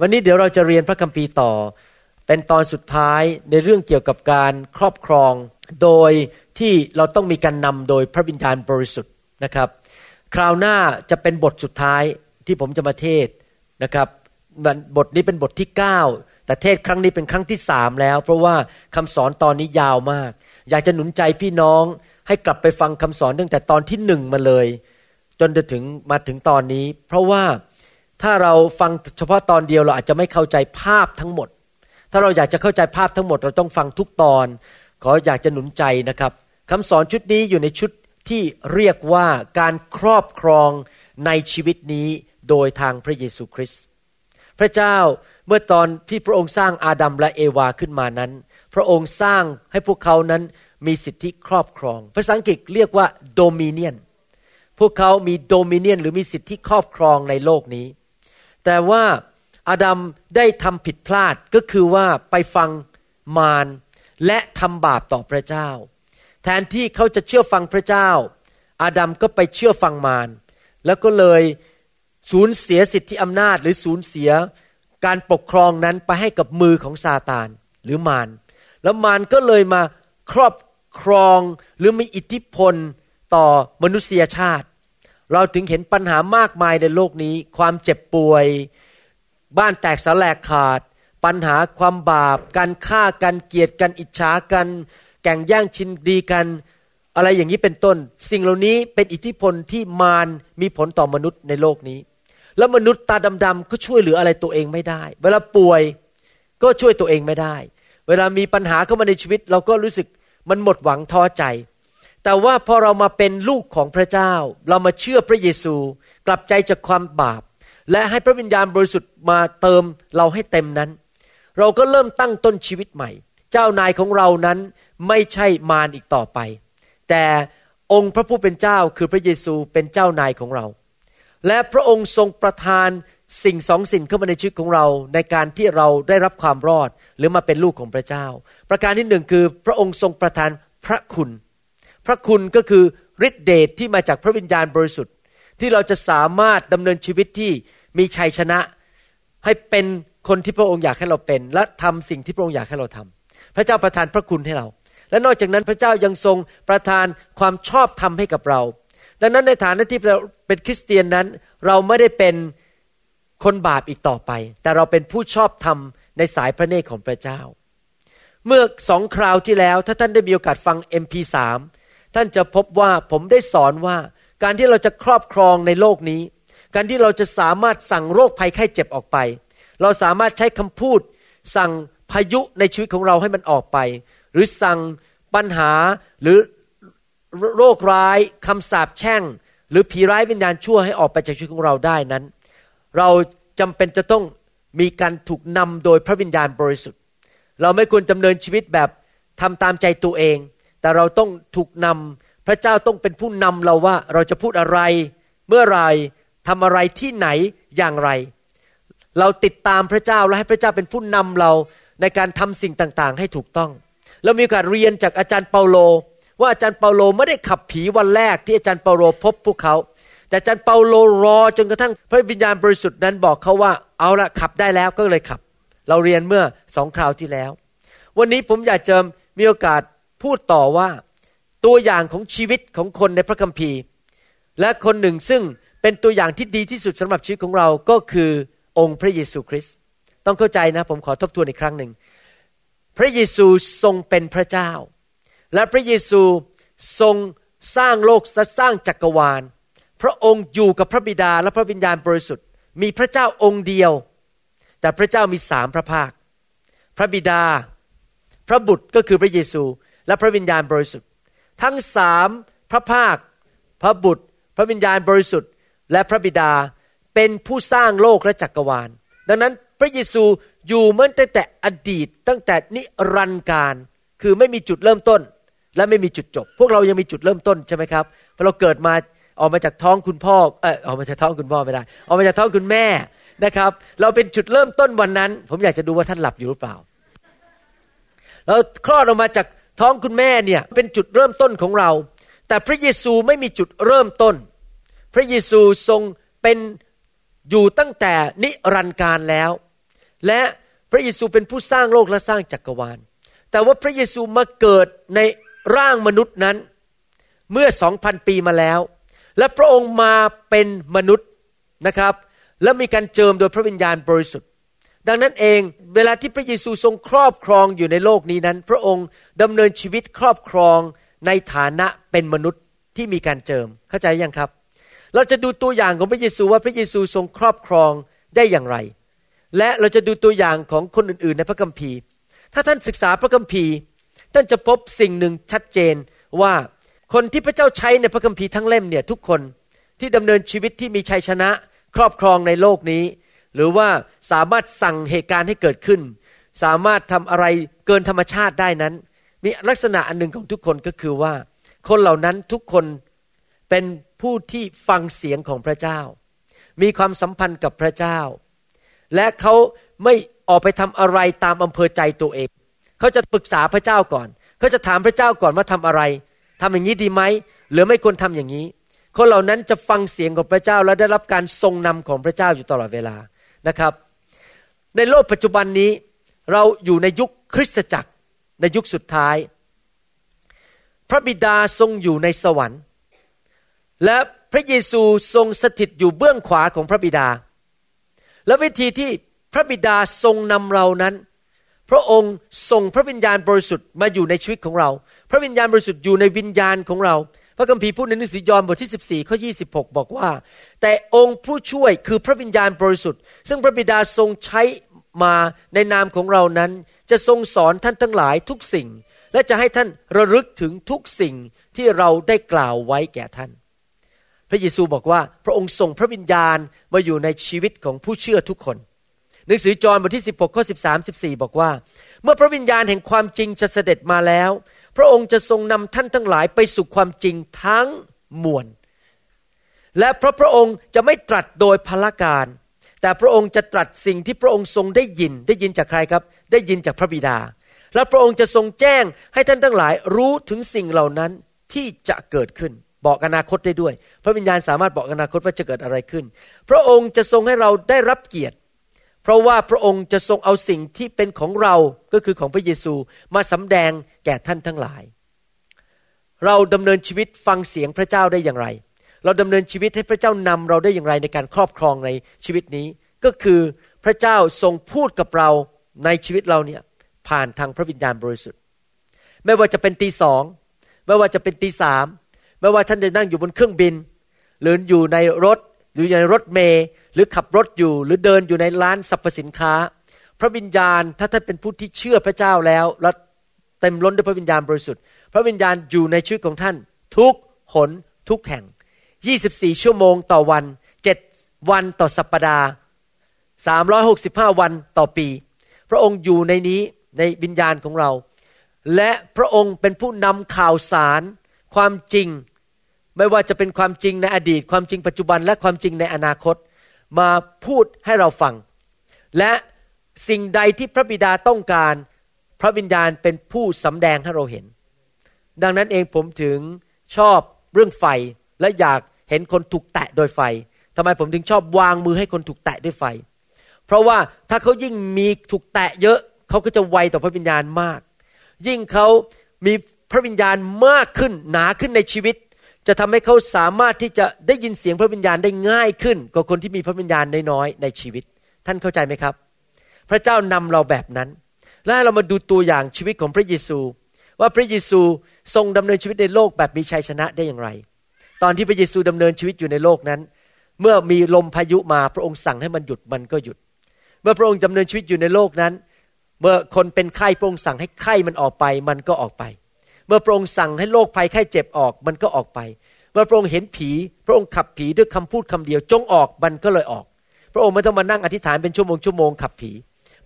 วันนี้เดี๋ยวเราจะเรียนพระคัมภีร์ต่อ เป็นตอนสุดท้ายในเรื่องเกี่ยวกับการครอบครอง โดยที่เราต้องมีการนำโดยพระวิญญาณบริสุทธิ์นะครับ คราวหน้าจะเป็นบทสุดท้ายที่ผมจะมาเทศนะครับบทนี้เป็นบทที่ 9 แต่เทศครั้งนี้เป็นครั้งที่สามแล้ว เพราะว่าคำสอนตอนนี้ยาวมาก อยากจะหนุนใจพี่น้องให้กลับไปฟังคำสอนตั้งแต่ตอนที่หนึ่งมาเลย จนถึงมาถึงตอนนี้ เพราะว่า ถ้าเราฟังเฉพาะตอนเดียวเราอาจจะไม่เข้าใจภาพทั้งหมด ถ้าเราอยากจะเข้าใจภาพทั้งหมด เราต้องฟังทุกตอน ขออยากจะหนุนใจนะครับคำสอนชุดนี้อยู่ในชุดที่เรียกว่าการครอบครองในชีวิตนี้โดยทางพระเยซูคริสต์พระเจ้าเมื่อตอนที่พระองค์สร้างอาดัมและเอวาขึ้นมานั้น พระองค์สร้างให้พวกเขานั้นมีสิทธิครอบครอง ภาษาอังกฤษเรียกว่าโดมิเนียนพวกเขามีโดมิเนียนหรือมีสิทธิครอบครองในโลกนี้ แต่ว่าอาดัมได้ทำผิดพลาดก็คือว่าไปฟังมารและทำบาปต่อพระเจ้า แทนที่เขาจะเชื่อฟังพระเจ้า อาดัมก็ไปเชื่อฟังมารแล้วก็เลยสูญเสียสิทธิอำนาจหรือสูญเสียการปกครองนั้นไปให้กับมือของซาตานหรือมารแล้วมารก็เลยมาครอบครองหรือมีอิทธิพลต่อมนุษยชาติ เราถึงเห็นปัญหามากมายในโลกนี้ ความเจ็บป่วย บ้านแตกสลายขาด ปัญหาความบาป การฆ่ากันเกลียดกันอิจฉากัน แก่งแย่งชิงดีกัน อะไรอย่างนี้เป็นต้น สิ่งเหล่านี้เป็นอิทธิพลที่มารมีผลต่อมนุษย์ในโลกนี้ แล้วมนุษย์ตาดำๆก็ช่วยเหลืออะไรตัวเองไม่ได้ เวลาป่วยก็ช่วยตัวเองไม่ได้ เวลามีปัญหาเข้ามาในชีวิต เราก็รู้สึกมันหมดหวังท้อใจ แต่ว่าพอเรามาเป็นลูกของพระเจ้า เรามาเชื่อพระเยซู กลับใจจากความบาป และให้พระวิญญาณบริสุทธิ์มาเติมเราให้เต็มนั้น เราก็เริ่มตั้งต้นชีวิตใหม่ เจ้านายของเรานั้นไม่ใช่มารอีกต่อไป แต่องค์พระผู้เป็นเจ้าคือพระเยซูเป็นเจ้านายของเรา และพระองค์ทรงประทานสิ่งสองสิ่งเข้ามาในชีวิตของเราในการที่เราได้รับความรอดหรือมาเป็นลูกของพระเจ้า ประการที่หนึ่งคือพระองค์ทรงประทานพระคุณ พระคุณก็คือฤทธิเดชที่มาจากพระวิญญาณบริสุทธิ์ ที่เราจะสามารถดำเนินชีวิตที่มีชัยชนะ ให้เป็นคนที่พระองค์อยากให้เราเป็น และทำสิ่งที่พระองค์อยากให้เราทำพระเจ้าประทานพระคุณให้เรา และนอกจากนั้นพระเจ้ายังทรงประทานความชอบธรรมให้กับเรา ดังนั้นในฐานะที่เราเป็นคริสเตียนนั้น เราไม่ได้เป็นคนบาปอีกต่อไป แต่เราเป็นผู้ชอบธรรมในสายพระเนตรของพระเจ้า เมื่อสองคราวที่แล้วถ้าท่านได้มีโอกาสฟัง MP3 ท่านจะพบว่าผมได้สอนว่า การที่เราจะครอบครองในโลกนี้ การที่เราจะสามารถสั่งโรคภัยไข้เจ็บออกไป เราสามารถใช้คำพูด สั่งพายุในชีวิตของเราให้มันออกไป หรือสั่งปัญหาหรือโรคร้ายคำสาปแช่ง หรือผีร้ายวิญญาณชั่วให้ออกไปจากชีวิตของเราได้นั้น เราจำเป็นจะต้องมีการถูกนำโดยพระวิญญาณบริสุทธิ์ เราไม่ควรดำเนินชีวิตแบบทำตามใจตัวเอง แต่เราต้องถูกนำพระเจ้าต้องเป็นผู้นำเราว่าเราจะพูดอะไร เมื่อไรทำอะไรที่ไหนอย่างไร เราติดตามพระเจ้าและให้พระเจ้าเป็นผู้นำเราในการทำสิ่งต่าง ๆ ให้ถูกต้อง เรามีโอกาสเรียนจากอาจารย์เปาโล ว่าอาจารย์เปาโลไม่ได้ขับผีวันแรกที่อาจารย์เปาโลพบพวกเขาแต่อาจารย์เปาโลรอจนกระทั่งพระวิญญาณบริสุทธิ์นั้นบอกเขาว่าเอาละขับได้แล้วก็เลยขับ เราเรียนเมื่อสองคราวที่แล้ว วันนี้ผมอยากจะมีโอกาส พูดต่อว่าตัวอย่างของชีวิตของคนในพระคัมภีร์ และคนหนึ่งซึ่งเป็นตัวอย่างที่ดีที่สุดสำหรับชีวิตของเราก็คือองค์พระเยซูคริสต์ต้องเข้าใจนะ ผมขอทบทวนอีกครั้งหนึ่ง พระเยซูทรงเป็นพระเจ้า และพระเยซูทรงสร้างโลกสร้างจักรวาล พระองค์อยู่กับพระบิดาและพระวิญญาณบริสุทธิ์ มีพระเจ้าองค์เดียว แต่พระเจ้ามีสามพระภาค พระบิดา พระบุตรก็คือพระเยซู และพระวิญญาณบริสุทธิ์ ทั้งสามพระภาค พระบุตร พระวิญญาณบริสุทธิ์ และพระบิดาเป็นผู้สร้างโลกและจักรวาล ดังนั้นพระเยซูอยู่เมื่อตั้งแต่อดีตตั้งแต่นิรันดร์การ คือไม่มีจุดเริ่มต้น และไม่มีจุดจบ พวกเรายังมีจุดเริ่มต้นใช่ไหมครับพอเราเกิดมาออกมาจากท้องคุณพ่อเออออกมาจากท้องคุณพ่อไม่ได้ ออกมาจากท้องคุณแม่นะครับ เราเป็นจุดเริ่มต้นวันนั้น ผมอยากจะดูว่าท่านหลับอยู่หรือเปล่า เราคลอดออกมาจาก ท้องคุณแม่เนี่ยเป็นจุดเริ่มต้นของเรา แต่พระเยซูไม่มีจุดเริ่มต้น พระเยซูทรงเป็นอยู่ตั้งแต่นิรันดร์การแล้ว และพระเยซูเป็นผู้สร้างโลกและสร้างจักรวาล แต่ว่าพระเยซูมาเกิดในร่างมนุษย์นั้น เมื่อสองพันปีมาแล้ว และพระองค์มาเป็นมนุษย์นะครับ และมีการเจิมโดยพระวิญญาณบริสุทธิ์ ดังนั้นเองเวลาที่พระเยซูทรงครอบครองอยู่ในโลกนี้นั้น พระองค์ดำเนินชีวิตครอบครองในฐานะเป็นมนุษย์ที่มีการเจิม เข้าใจยังครับ เราจะดูตัวอย่างของพระเยซูว่าพระเยซูทรงครอบครองได้อย่างไร และเราจะดูตัวอย่างของคนอื่น ๆ ในพระคัมภีร์ ถ้าท่านศึกษาพระคัมภีร์ ท่านจะพบสิ่งหนึ่งชัดเจนว่าคนที่พระเจ้าใช้ในพระคัมภีร์ทั้งเล่มเนี่ยทุกคนที่ดำเนินชีวิตที่มีชัยชนะครอบครองในโลกนี้ หรือว่าสามารถสั่งเหตุการณ์ให้เกิดขึ้น สามารถทำอะไรเกินธรรมชาติได้นั้น มีลักษณะอันหนึ่งของทุกคนก็คือว่า คนเหล่านั้นทุกคนเป็นผู้ที่ฟังเสียงของพระเจ้า มีความสัมพันธ์กับพระเจ้า และเขาไม่ออกไปทำอะไรตามอำเภอใจตัวเอง เขาจะปรึกษาพระเจ้าก่อน เขาจะถามพระเจ้าก่อนว่าทำอะไรทำอย่างนี้ดีไหมหรือไม่ควรทำอย่างนี้ คนเหล่านั้นจะฟังเสียงของพระเจ้าและได้รับการทรงนำของพระเจ้าอยู่ตลอดเวลา นะครับ ในโลกปัจจุบันนี้เราอยู่ในยุคคริสตจักรในยุคสุดท้าย พระบิดาทรงอยู่ในสวรรค์ และพระเยซูทรงสถิตอยู่เบื้องขวาของพระบิดา และวิธีที่พระบิดาทรงนำเรานั้น พระองค์ส่งพระวิญญาณบริสุทธิ์มาอยู่ในชีวิตของเรา พระวิญญาณบริสุทธิ์อยู่ในวิญญาณของเรา พระคัมภีร์พูดในหนังสือยอห์นบทที่ 14 ข้อ 26 บอกว่า แต่องค์ผู้ช่วยคือพระวิญญาณบริสุทธิ์ ซึ่งพระบิดาทรงใช้มาในนามของเรานั้น จะทรงสอนท่านทั้งหลายทุกสิ่ง และจะให้ท่านระลึกถึงทุกสิ่งที่เราได้กล่าวไว้แก่ท่าน พระเยซูบอกว่าพระองค์ส่งพระวิญญาณมาอยู่ในชีวิตของผู้เชื่อทุกคน หนังสือจอห์นบทที่ 16 ข้อ 13 14 บอกว่า เมื่อพระวิญญาณแห่งความจริงจะเสด็จมาแล้ว พระองค์จะทรงนำท่านทั้งหลายไปสู่ความจริงทั้งมวล และพระพระองค์จะไม่ตรัสโดยพละการ แต่พระองค์จะตรัสสิ่งที่พระองค์ทรงได้ยิน ได้ยินจากใครครับ ได้ยินจากพระบิดา และพระองค์จะทรงแจ้งให้ท่านทั้งหลายรู้ถึงสิ่งเหล่านั้นที่จะเกิดขึ้น บอกอนาคตได้ด้วย พระวิญญาณสามารถบอกอนาคตว่าจะเกิดอะไรขึ้น พระองค์จะทรงให้เราได้รับเกียรติ เพราะว่าพระองค์จะทรงเอาสิ่งที่เป็นของเราก็คือของพระเยซูมาสำแดงแก่ท่านทั้งหลาย เราดำเนินชีวิตฟังเสียงพระเจ้าได้อย่างไร เราดำเนินชีวิตให้พระเจ้านำเราได้อย่างไรในการครอบครองในชีวิตนี้ ก็คือพระเจ้าทรงพูดกับเราในชีวิตเราเนี่ยผ่านทางพระวิญญาณบริสุทธิ์ ไม่ว่าจะเป็นตีสองไม่ว่าจะเป็นตีสามไม่ว่าท่านจะนั่งอยู่บนเครื่องบิน หรืออยู่ในรถหรืออยู่ในรถเมย์ หรือขับรถอยู่หรือเดินอยู่ในร้านสรรพสินค้า พระวิญญาณถ้าท่านเป็นผู้ที่เชื่อพระเจ้าแล้วและเต็มล้นด้วยพระวิญญาณบริสุทธิ์ พระวิญญาณอยู่ในชีวิตของท่าน ทุกหนทุกแห่ง 24 ชั่วโมงต่อวัน 7 วันต่อสัปปดาห์ 365 วันต่อปี พระองค์อยู่ในนี้ในวิญญาณของเรา และพระองค์เป็นผู้นำข่าวสารความจริง ไม่ว่าจะเป็นความจริงในอดีต ความจริงปัจจุบันและความจริงในอนาคต มาพูดให้เราฟัง และสิ่งใดที่พระบิดาต้องการ พระวิญญาณเป็นผู้สำแดงให้เราเห็น ดังนั้นเองผมถึงชอบเรื่องไฟและอยากเห็นคนถูกแตะโดยไฟทำไมผมถึงชอบวางมือให้คนถูกแตะด้วยไฟ เพราะว่าถ้าเขายิ่งมีถูกแตะเยอะ เขาก็จะไวต่อพระวิญญาณมาก ยิ่งเขามีพระวิญญาณมากขึ้นหนาขึ้นในชีวิต จะทำให้เขาสามารถที่จะได้ยินเสียงพระวิญญาณได้ง่ายขึ้นกว่าคนที่มีพระวิญญาณน้อยๆในชีวิต ท่านเข้าใจไหมครับ พระเจ้านำเราแบบนั้น และเรามาดูตัวอย่างชีวิตของพระเยซู ว่าพระเยซูทรงดำเนินชีวิตในโลกแบบมีชัยชนะได้อย่างไร ตอนที่พระเยซูดำเนินชีวิตอยู่ในโลกนั้น เมื่อมีลมพายุมาพระองค์สั่งให้มันหยุดมันก็หยุด เมื่อพระองค์ดำเนินชีวิตอยู่ในโลกนั้น เมื่อคนเป็นไข้พระองค์สั่งให้ไข้มันออกไปมันก็ออกไป เมื่อพระองค์สั่งให้โรคภัยไข้เจ็บออกมันก็ออกไป เมื่อพระองค์เห็นผี พระองค์ขับผีด้วยคำพูดคำเดียว จงออกมันก็เลยออก พระองค์ไม่ต้องมานั่งอธิษฐานเป็นชั่วโมงชั่วโมงขับผี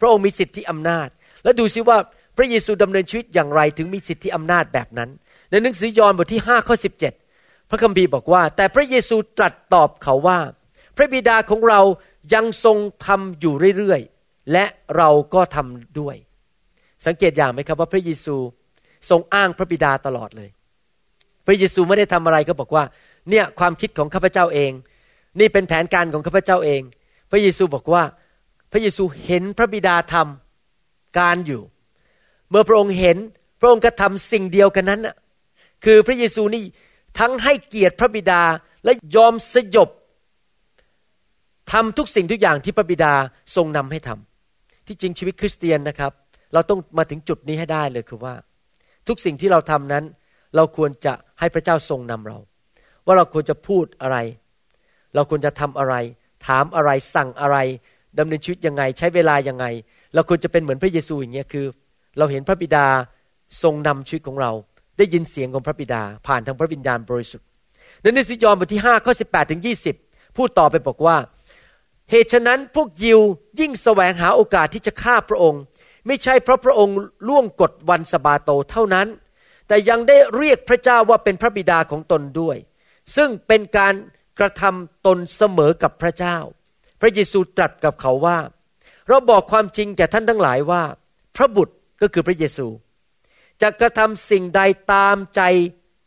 พระองค์มีสิทธิอำนาจ แล้วดูซิว่าพระเยซูดำเนินชีวิตอย่างไรถึงมีสิทธิอำนาจแบบนั้น ในหนังสือยอห์นบทที่5ข้อ17 พระคัมภีร์บอกว่า แต่พระเยซูตรัสตอบเขาว่า พระบิดาของเรายังทรงทำอยู่เรื่อยๆและเราก็ทำด้วย สังเกตอย่างไหมครับว่าพระเยซู ทรงอ้างพระบิดาตลอดเลย พระเยซูไม่ได้ทำอะไรก็บอกว่า เนี่ยความคิดของข้าพเจ้าเอง นี่เป็นแผนการของข้าพเจ้าเอง พระเยซูบอกว่า พระเยซูเห็นพระบิดาทำการอยู่ เมื่อพระองค์เห็นพระองค์ก็ทำสิ่งเดียวกันนั้นน่ะคือพระเยซูนี่ทั้งให้เกียรติพระบิดาและยอมสยบทำทุกสิ่งทุกอย่างที่พระบิดาทรงนำให้ทำที่จริงชีวิตคริสเตียนนะครับ เราต้องมาถึงจุดนี้ให้ได้เลยคือว่า ทุกสิ่งที่เราทำนั้น เราควรจะให้พระเจ้าทรงนำเรา ว่าเราควรจะพูดอะไร เราควรจะทำอะไร ถามอะไรสั่งอะไรดำเนินชีวิตยังไง ใช้เวลายังไง เราควรจะเป็นเหมือนพระเยซูอย่างเงี้ยคือ เราเห็นพระบิดาทรงนำชีวิตของเรา ได้ยินเสียงของพระบิดา ผ่านทางพระวิญญาณบริสุทธิ์ในนิสิยอห์นบทที่5ข้อ18ถึง20 พูดต่อไปบอกว่าเหตุฉะนั้นพวกยิวยิ่งแสวงหาโอกาสที่จะฆ่าพระองค์ ไม่ใช่เพราะพระองค์ล่วงกฎวันสบาโตเท่านั้น แต่ยังได้เรียกพระเจ้าว่าเป็นพระบิดาของตนด้วย ซึ่งเป็นการกระทำตนเสมอกับพระเจ้า พระเยซูตรัสกับเขาว่า เราบอกความจริงแก่ท่านทั้งหลายว่า พระบุตรก็คือพระเยซู จะกระทำสิ่งใดตามใจ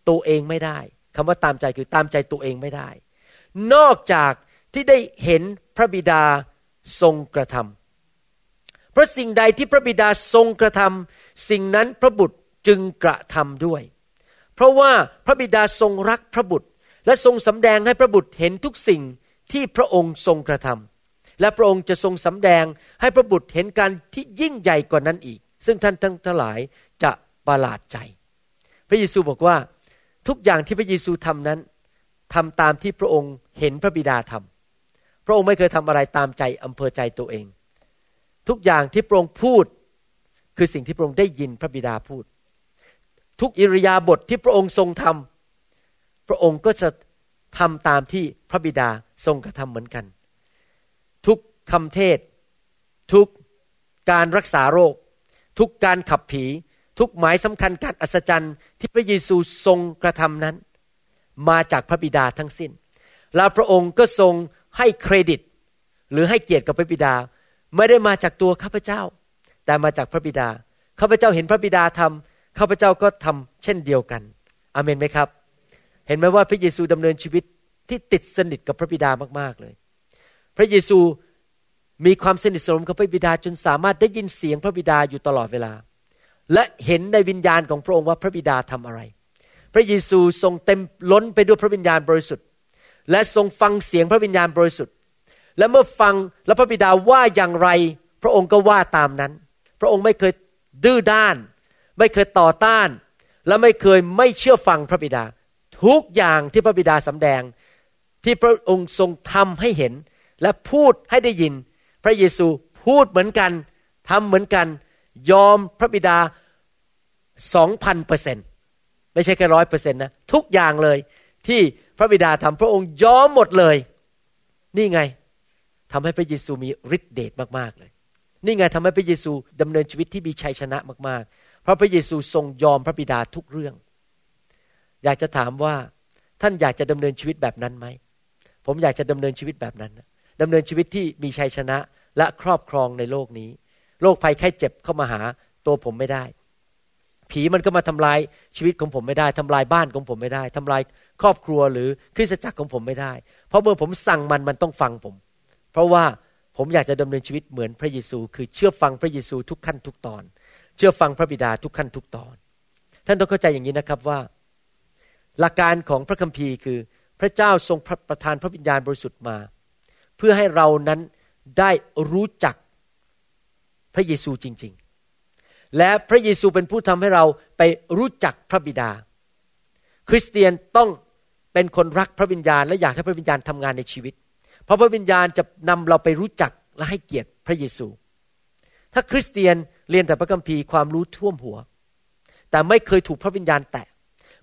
ตัวเองไม่ได้คำว่าตามใจคือตามใจตัวเองไม่ได้ นอกจากที่ได้เห็นพระบิดาทรงกระทำ เพราะสิ่งใดที่พระบิดาทรงกระทำสิ่งนั้นพระบุตรจึงกระทำด้วย เพราะว่าพระบิดาทรงรักพระบุตร และทรงสำแดงให้พระบุตรเห็นทุกสิ่งที่พระองค์ทรงกระทำและพระองค์จะทรงสำแดงให้พระบุตรเห็นการที่ยิ่งใหญ่กว่านั้นอีก ซึ่งท่านทั้งหลายจะประหลาดใจ พระเยซูบอกว่าทุกอย่างที่พระเยซูทำนั้นทำตามที่พระองค์เห็นพระบิดาทำพระองค์ไม่เคยทำอะไรตามใจอำเภอใจตัวเอง ทุกอย่างที่พระองค์พูด คือสิ่งที่พระองค์ได้ยินพระบิดาพูด ทุกอิริยาบถทที่พระองค์ทรงทำพระองค์ก็จะทำตามที่พระบิดาทรงกระทำเหมือนกัน ทุกคำเทศ ทุกการรักษาโรค ทุกการขับผี ทุกหมายสำคัญการอัศจรรย์ที่พระเยซูทรงกระทำนั้น มาจากพระบิดาทั้งสิ้น แล้วพระองค์ก็ทรงให้เครดิต หรือให้เกียรติกับพระบิดา ไม่ได้มาจากตัวข้าพเจ้า แต่มาจากพระบิดาข้าพเจ้าเห็นพระบิดาทำข้าพเจ้าก็ทำเช่นเดียวกันอเมนไหมครับ เห็นไหมว่าพระเยซูดำเนินชีวิตที่ติดสนิทกับพระบิดามากๆเลย พระเยซูมีความสนิทสนมกับพระบิดาจนสามารถได้ยินเสียงพระบิดาอยู่ตลอดเวลา และเห็นในวิญญาณของพระองค์ว่าพระบิดาทำอะไร พระเยซูทรงเต็มล้นไปด้วยพระวิญญาณบริสุทธิ์ และทรงฟังเสียงพระวิญญาณบริสุทธิ์ และเมื่อฟังและพระบิดาว่าอย่างไร พระองค์ก็ว่าตามนั้น พระองค์ไม่เคยดื้อด้าน ไม่เคยต่อต้าน และไม่เคยไม่เชื่อฟังพระบิดา ทุกอย่างที่พระบิดาสำแดง ที่พระองค์ทรงทำให้เห็น และพูดให้ได้ยิน พระเยซูพูดเหมือนกันทำเหมือนกัน ยอมพระบิดาสองพันเปอร์เซ็นต์ไม่ใช่แค่ร้อยเปอร์เซ็นต์นะทุกอย่างเลยที่พระบิดาทำพระองค์ยอมหมดเลย นี่ไง ทำให้พระเยซูมีฤทธิเดชมากๆเลย นี่ไงทำให้พระเยซูดำเนินชีวิตที่มีชัยชนะมากๆ เพราะพระเยซูทรงยอมพระบิดาทุกเรื่อง อยากจะถามว่าท่านอยากจะดำเนินชีวิตแบบนั้นไหม ผมอยากจะดำเนินชีวิตแบบนั้นดำเนินชีวิตที่มีชัยชนะและครอบครองในโลกนี้ โรคภัยไข้เจ็บเข้ามาหาตัวผมไม่ได้ ผีมันก็มาทำลายชีวิตของผมไม่ได้ทำลายบ้านของผมไม่ได้ทำลายครอบครัวหรือคริสตจักรของผมไม่ได้ เพราะเมื่อผมสั่งมันมันต้องฟังผม เพราะว่าผมอยากจะดำเนินชีวิตเหมือนพระเยซู คือเชื่อฟังพระเยซูทุกขั้นทุกตอน เชื่อฟังพระบิดาทุกขั้นทุกตอน ท่านต้องเข้าใจอย่างนี้นะครับว่า หลักการของพระคัมภีร์คือพระเจ้าทรงประทานพระวิญญาณบริสุทธิ์มา เพื่อให้เรานั้นได้รู้จักพระเยซูจริง ๆ และพระเยซูเป็นผู้ทำให้เราไปรู้จักพระบิดา คริสเตียนต้องเป็นคนรักพระวิญญาณ และอยากให้พระวิญญาณทำงานในชีวิต เพราะพระวิญญาณจะนำเราไปรู้จักและให้เกียรติพระเยซู ถ้าคริสเตียนเรียนแต่พระคัมภีร์ความรู้ท่วมหัว แต่ไม่เคยถูกพระวิญญาณแตะ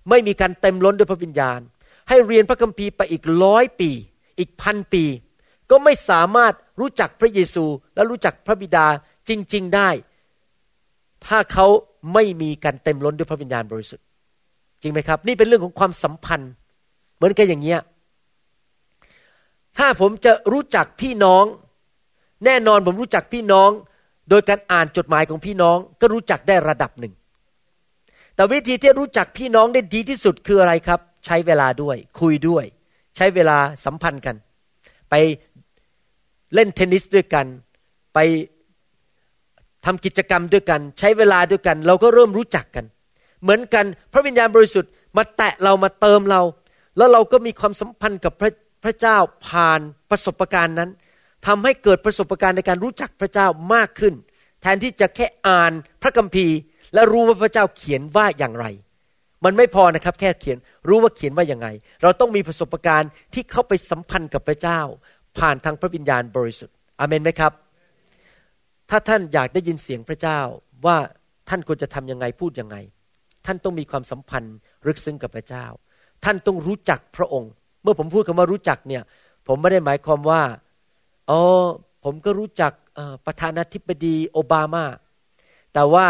ไม่มีการเต็มล้นด้วยพระวิญญาณ ให้เรียนพระคัมภีร์ไปอีกร้อยปี อีกพันปี ก็ไม่สามารถรู้จักพระเยซู และรู้จักพระบิดาจริง ๆได้ ถ้าเขาไม่มีการเต็มล้นด้วยพระวิญญาณบริสุทธิ์ จริงไหมครับ นี่เป็นเรื่องของความสัมพันธ์ เหมือนกันอย่างเงี้ย ถ้าผมจะรู้จักพี่น้อง แน่นอนผมรู้จักพี่น้อง โดยการอ่านจดหมายของพี่น้อง ก็รู้จักได้ระดับหนึ่ง แต่วิธีที่รู้จักพี่น้องได้ดีที่สุดคืออะไรครับ ใช้เวลาด้วย คุยด้วย ใช้เวลาสัมพันธ์กัน ไปเล่นเทนนิสด้วยกัน ไปทำกิจกรรมด้วยกัน ใช้เวลาด้วยกัน เราก็เริ่มรู้จักกัน เหมือนกันพระวิญญาณบริสุทธิ์มาแตะเรามาเติมเรา แล้วเราก็มีความสัมพันธ์กับพระ พระเจ้าผ่านประสบการณ์นั้นทำให้เกิดประสบการณ์ในการรู้จักพระเจ้ามากขึ้น แทนที่จะแค่อ่านพระคัมภีร์ และรู้ว่าพระเจ้าเขียนว่าอย่างไร มันไม่พอนะครับ แค่เขียนรู้ว่าเขียนว่าอย่างไงเราต้องมีประสบการณ์ที่เข้าไปสัมพันธ์กับพระเจ้า ผ่านทางพระวิญญาณบริสุทธิ์อเมนไหมครับ ถ้าท่านอยากได้ยินเสียงพระเจ้าว่าท่านควรจะทํำยังไงพูดยังไง ท่านต้องมีความสัมพันธ์ลึกซึ้งกับพระเจ้า ท่านต้องรู้จักพระองค์ เมื่อผมพูดคำว่ารู้จักเนี่ย ผมไม่ได้หมายความว่าอ๋อผมก็รู้จักประธานาธิบดีโอบามา แต่ว่า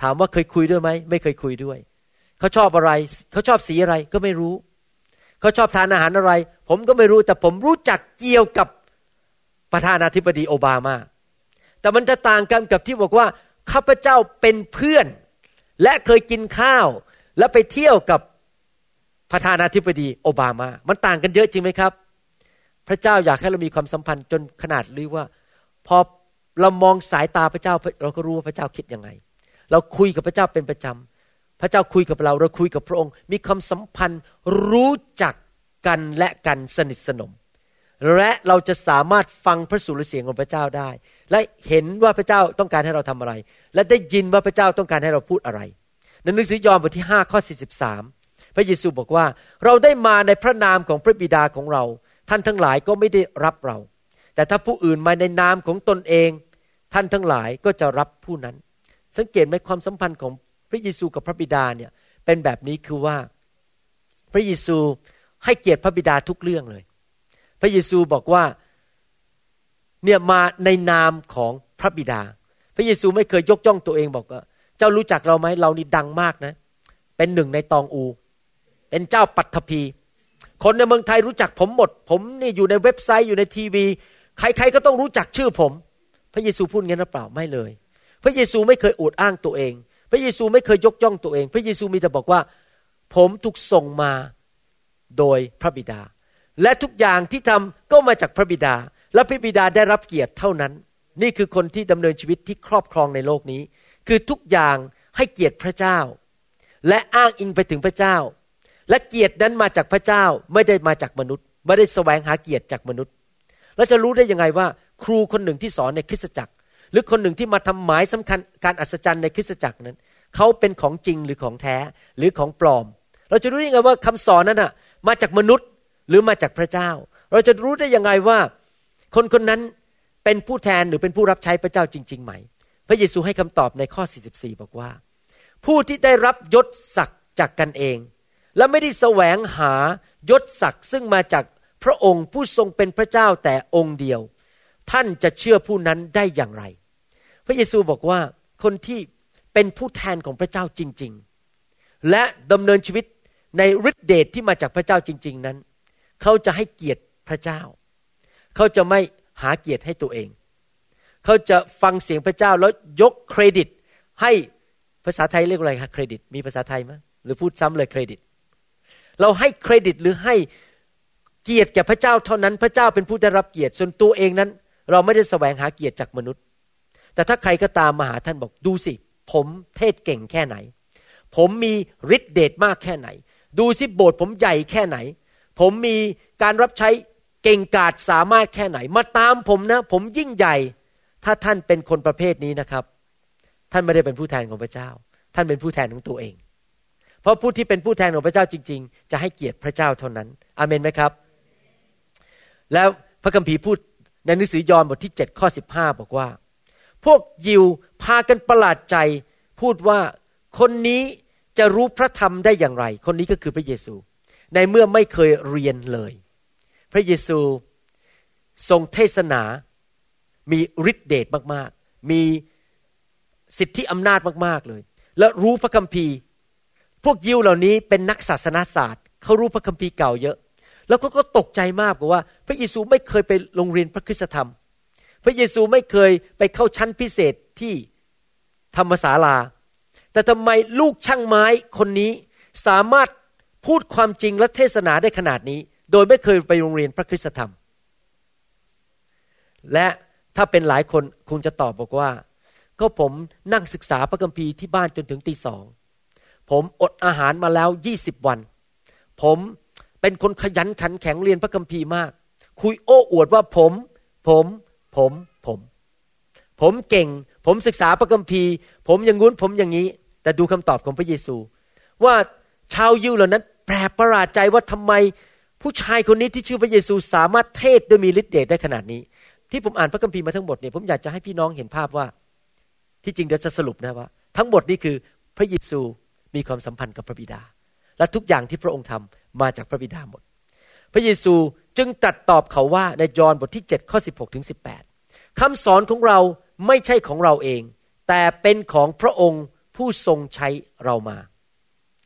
ถามว่าเคยคุยด้วยไหมไม่เคยคุยด้วย เขาชอบอะไร เขาชอบสีอะไรก็ไม่รู้ เขาชอบทานอาหารอะไร ผมก็ไม่รู้แต่ผมรู้จักเกี่ยวกับประธานาธิบดีโอบามา แต่มันจะต่างกันกับที่บอกว่าข้าพเจ้าเป็นเพื่อน และเคยกินข้าว และไปเที่ยวกับ ประธานาธิบดีโอบามา มันต่างกันเยอะจริงไหมครับ พระเจ้าอยากให้เรามีความสัมพันธ์จนขนาดรู้ว่า พอเรามองสายตาพระเจ้าเราก็รู้ว่าพระเจ้าคิดยังไง เราคุยกับพระเจ้าเป็นประจำพระเจ้าคุยกับเรา เราคุยกับพระองค์ มีความสัมพันธ์รู้จักกันและกันสนิทสนม และเราจะสามารถฟังพระสุรเสียงของพระเจ้าได้ และเห็นว่าพระเจ้าต้องการให้เราทำอะไร และได้ยินว่าพระเจ้าต้องการให้เราพูดอะไรในหนังสือยอห์นบทที่5ข้อ43 พระเยซูบอกว่า เราได้มาในพระนามของพระบิดาของเรา ท่านทั้งหลายก็ไม่ได้รับเรา แต่ถ้าผู้อื่นมาในนามของตนเอง ท่านทั้งหลายก็จะรับผู้นั้น สังเกตไหมความสัมพันธ์ของพระเยซูกับพระบิดาเนี่ยเป็นแบบนี้คือว่า พระเยซูให้เกียรติพระบิดาทุกเรื่องเลย พระเยซูบอกว่าเนี่ยมาในนามของพระบิดา พระเยซูไม่เคยยกย่องตัวเองบอกว่า เจ้ารู้จักเราไหมเรานี่ดังมากนะ เป็นหนึ่งในตองอู เป็นเจ้าปัตถภีคนในเมืองไทยรู้จักผมหมด ผมนี่อยู่ในเว็บไซต์อยู่ในทีวี ใครๆก็ต้องรู้จักชื่อผม พระเยซูพูดงั้นหรือเปล่าไม่เลย พระเยซูไม่เคยอวดอ้างตัวเอง พระเยซูไม่เคยยกย่องตัวเอง พระเยซูมีแต่บอกว่า ผมถูกส่งมาโดยพระบิดา และทุกอย่างที่ทำก็มาจากพระบิดา และพระบิดาได้รับเกียรติเท่านั้น นี่คือคนที่ดำเนินชีวิตที่ครอบครองในโลกนี้ คือทุกอย่างให้เกียรติพระเจ้า และอ้างอิงไปถึงพระเจ้า และเกียรตินั้นมาจากพระเจ้าไม่ได้มาจากมนุษย์ ไม่ได้แสวงหาเกียรติจากมนุษย์ เราจะรู้ได้ยังไงว่าครูคนหนึ่งที่สอนในคริสตจักร หรือคนหนึ่งที่มาทำหมายสำคัญการอัศจรรย์ในคริสตจักรนั้น เขาเป็นของจริงหรือของแท้หรือของปลอม เราจะรู้ได้ยังไงว่าคำสอนนั้นอะมาจากมนุษย์หรือมาจากพระเจ้า เราจะรู้ได้ยังไงว่า คนคนนั้นเป็นผู้แทนหรือเป็นผู้รับใช้พระเจ้าจริง ๆ ไหม พระเยซูให้คำตอบในข้อ 44 บอกว่า ผู้ที่ได้รับยศศักดิ์จากกันเอง และไม่ได้แสวงหายศศักดิ์ซึ่งมาจากพระองค์ผู้ทรงเป็นพระเจ้าแต่องค์เดียว ท่านจะเชื่อผู้นั้นได้อย่างไร พระเยซูบอกว่าคนที่เป็นผู้แทนของพระเจ้าจริง ๆ และดำเนินชีวิตในฤทธิเดชทที่มาจากพระเจ้าจริง ๆนั้น เขาจะให้เกียรติพระเจ้า เขาจะไม่หาเกียรติให้ตัวเอง เขาจะฟังเสียงพระเจ้าแล้วยกเครดิต ให้ภาษาไทยเรียกอะไรคะเครดิต มีภาษาไทยไหมหรือพูดซ้ำเลยเครดิต เราให้เครดิตหรือให้เกียรติแก่พระเจ้าเท่านั้น พระเจ้าเป็นผู้ได้รับเกียรติ ส่วนตัวเองนั้น เราไม่ได้แสวงหาเกียรติจากมนุษย์ แต่ถ้าใครก็ตามมาหาท่านบอกดูสิ ผมเทศเก่งแค่ไหน ผมมีฤทธิเดชมากแค่ไหน ดูสิโบสถ์ผมใหญ่แค่ไหน ผมมีการรับใช้เก่งกาจสามารถแค่ไหน มาตามผมนะ ผมยิ่งใหญ่ ถ้าท่านเป็นคนประเภทนี้นะครับ ท่านไม่ได้เป็นผู้แทนของพระเจ้า ท่านเป็นผู้แทนของตัวเอง เพราะผู้ที่เป็นผู้แทนของพระเจ้าจริง ๆ จะให้เกียรติพระเจ้าเท่านั้น อาเมนไหมครับ แล้วพระคัมภีร์พูดในหนังสือยอห์นบทที่7ข้อ15 บอกว่า พวกยิวพากันประหลาดใจ พูดว่าคนนี้จะรู้พระธรรมได้อย่างไร คนนี้ก็คือพระเยซู ในเมื่อไม่เคยเรียนเลย พระเยซูทรงเทศนา มีฤทธิเดชมากๆ มีสิทธิอำนาจมากๆเลย และรู้พระคัมภีร์ พวกยิวเหล่านี้เป็นนักศาสนาศาสตร์เขารู้พระคัมภีร์เก่าเยอะ แล้วก็ก็ตกใจมากบอกว่า พระเยซูไม่เคยไปโรงเรียนพระคุณธรรม พระเยซูไม่เคยไปเข้าชั้นพิเศษที่ธรรมศาลา แต่ทำไมลูกช่างไม้คนนี้สามารถพูดความจริงและเทศนาได้ขนาดนี้ โดยไม่เคยไปโรงเรียนพระคุณธรรม และถ้าเป็นหลายคนคงจะตอบบอกว่า ก็ผมนั่งศึกษาพระคัมภีร์ที่บ้านจนถึงตีสอง ผมอดอาหารมาแล้วยี่สิบวัน ผมเป็นคนขยันขันแข็งเรียนพระคัมภีร์มาก คุยโอ้อวดว่าผม ผม ผม ผม ผมเก่ง ผมศึกษาพระคัมภีร์ ผมอย่างงู้นผมอย่างนี้ แต่ดูคำตอบของพระเยซู ว่าชาวยิวเหล่านั้น แปลกประหลาดใจว่าทำไม ผู้ชายคนนี้ที่ชื่อพระเยซูสามารถเทศโดยมีฤทธิ์เดชได้ขนาดนี้ ที่ผมอ่านพระคัมภีร์มาทั้งหมดเนี่ยผมอยากจะให้พี่น้องเห็นภาพว่า ที่จริงเดี๋ยวจะสรุปนะว่า ทั้งหมดนี่คือพระเยซู มีความสัมพันธ์กับพระบิดา และทุกอย่างที่พระองค์ทำมาจากพระบิดาหมด พระเยซูจึงตรัสตอบเขาว่าในยอห์นบทที่7ข้อ16ถึง18 คำสอนของเราไม่ใช่ของเราเอง แต่เป็นของพระองค์ผู้ทรงใช้เรามา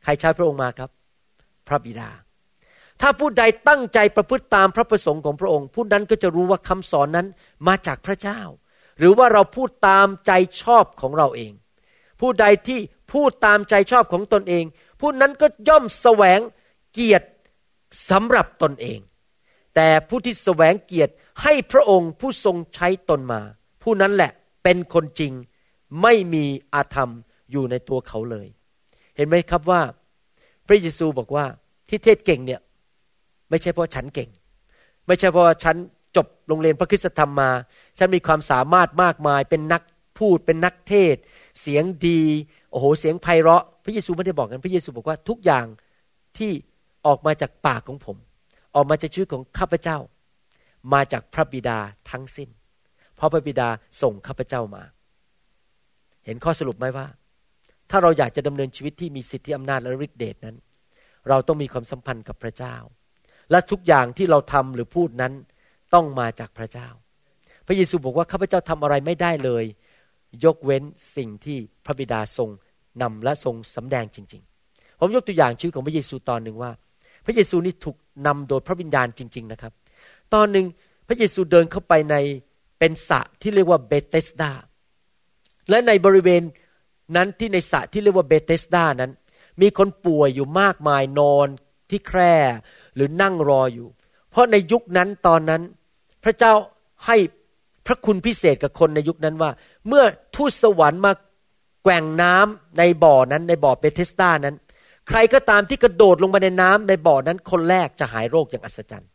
ใครใช้พระองค์มาครับ พระบิดา ถ้าผู้ใดตั้งใจประพฤติตามพระประสงค์ของพระองค์ ผู้นั้นก็จะรู้ว่าคำสอนนั้นมาจากพระเจ้า หรือว่าเราพูดตามใจชอบของเราเอง ผู้ใดที่ พูดตามใจชอบของตนเอง ผู้นั้นก็ย่อมแสวงเกียรติสำหรับตนเอง แต่ผู้ที่แสวงเกียรติให้พระองค์ผู้ทรงใช้ตนมา ผู้นั้นแหละเป็นคนจริงไม่มีอาธรรมอยู่ในตัวเขาเลย เห็นไหมครับว่า พระเยซูบอกว่าที่เทศเก่งเนี่ยไม่ใช่เพราะฉันเก่ง ไม่ใช่เพราะฉันจบโรงเรียนพระคุณธรรมมา ฉันมีความสามารถมากมาย เป็นนักพูดเป็นนักเทศ เสียงดี โอ้โหเสียงไพเราะ พระเยซูไม่ได้บอกกันพระเยซูบอกว่าทุกอย่างที่ออกมาจากปากของผม ออกมาจากชีวิตของข้าพเจ้า มาจากพระบิดาทั้งสิ้น เพราะพระบิดาส่งข้าพเจ้ามา เห็นข้อสรุปไหมว่า ถ้าเราอยากจะดำเนินชีวิตที่มีสิทธิอำนาจและฤทธิเดชนั้น เราต้องมีความสัมพันธ์กับพระเจ้า และทุกอย่างที่เราทำหรือพูดนั้นต้องมาจากพระเจ้า พระเยซูบอกว่าข้าพเจ้าทำอะไรไม่ได้เลย ยกเว้นสิ่งที่พระบิดาทรงนำและทรงสำแดงจริง ๆ ผมยกตัวอย่างชีวิตของพระเยซูตอนหนึ่งว่า พระเยซูนี่ถูกนำโดยพระวิญญาณจริง ๆ นะครับ ตอนหนึ่งพระเยซูเดินเข้าไปในเป็นสระที่เรียกว่าเบเตสดาและในบริเวณนั้นที่ในสระที่เรียกว่าเบเตสดานั้น มีคนป่วยอยู่มากมายนอนที่แคร่หรือนั่งรออยู่ เพราะในยุคนั้นตอนนั้นพระเจ้าให้ พระคุณพิเศษกับคนในยุคนั้นว่า เมื่อทูตสวรรค์มาแกว่งน้ำในบ่อนั้นในบ่อเบเทสตานั้น ใครก็ตามที่กระโดดลงไปในน้ำในบ่อนั้นคนแรกจะหายโรคอย่างอัศจรรย์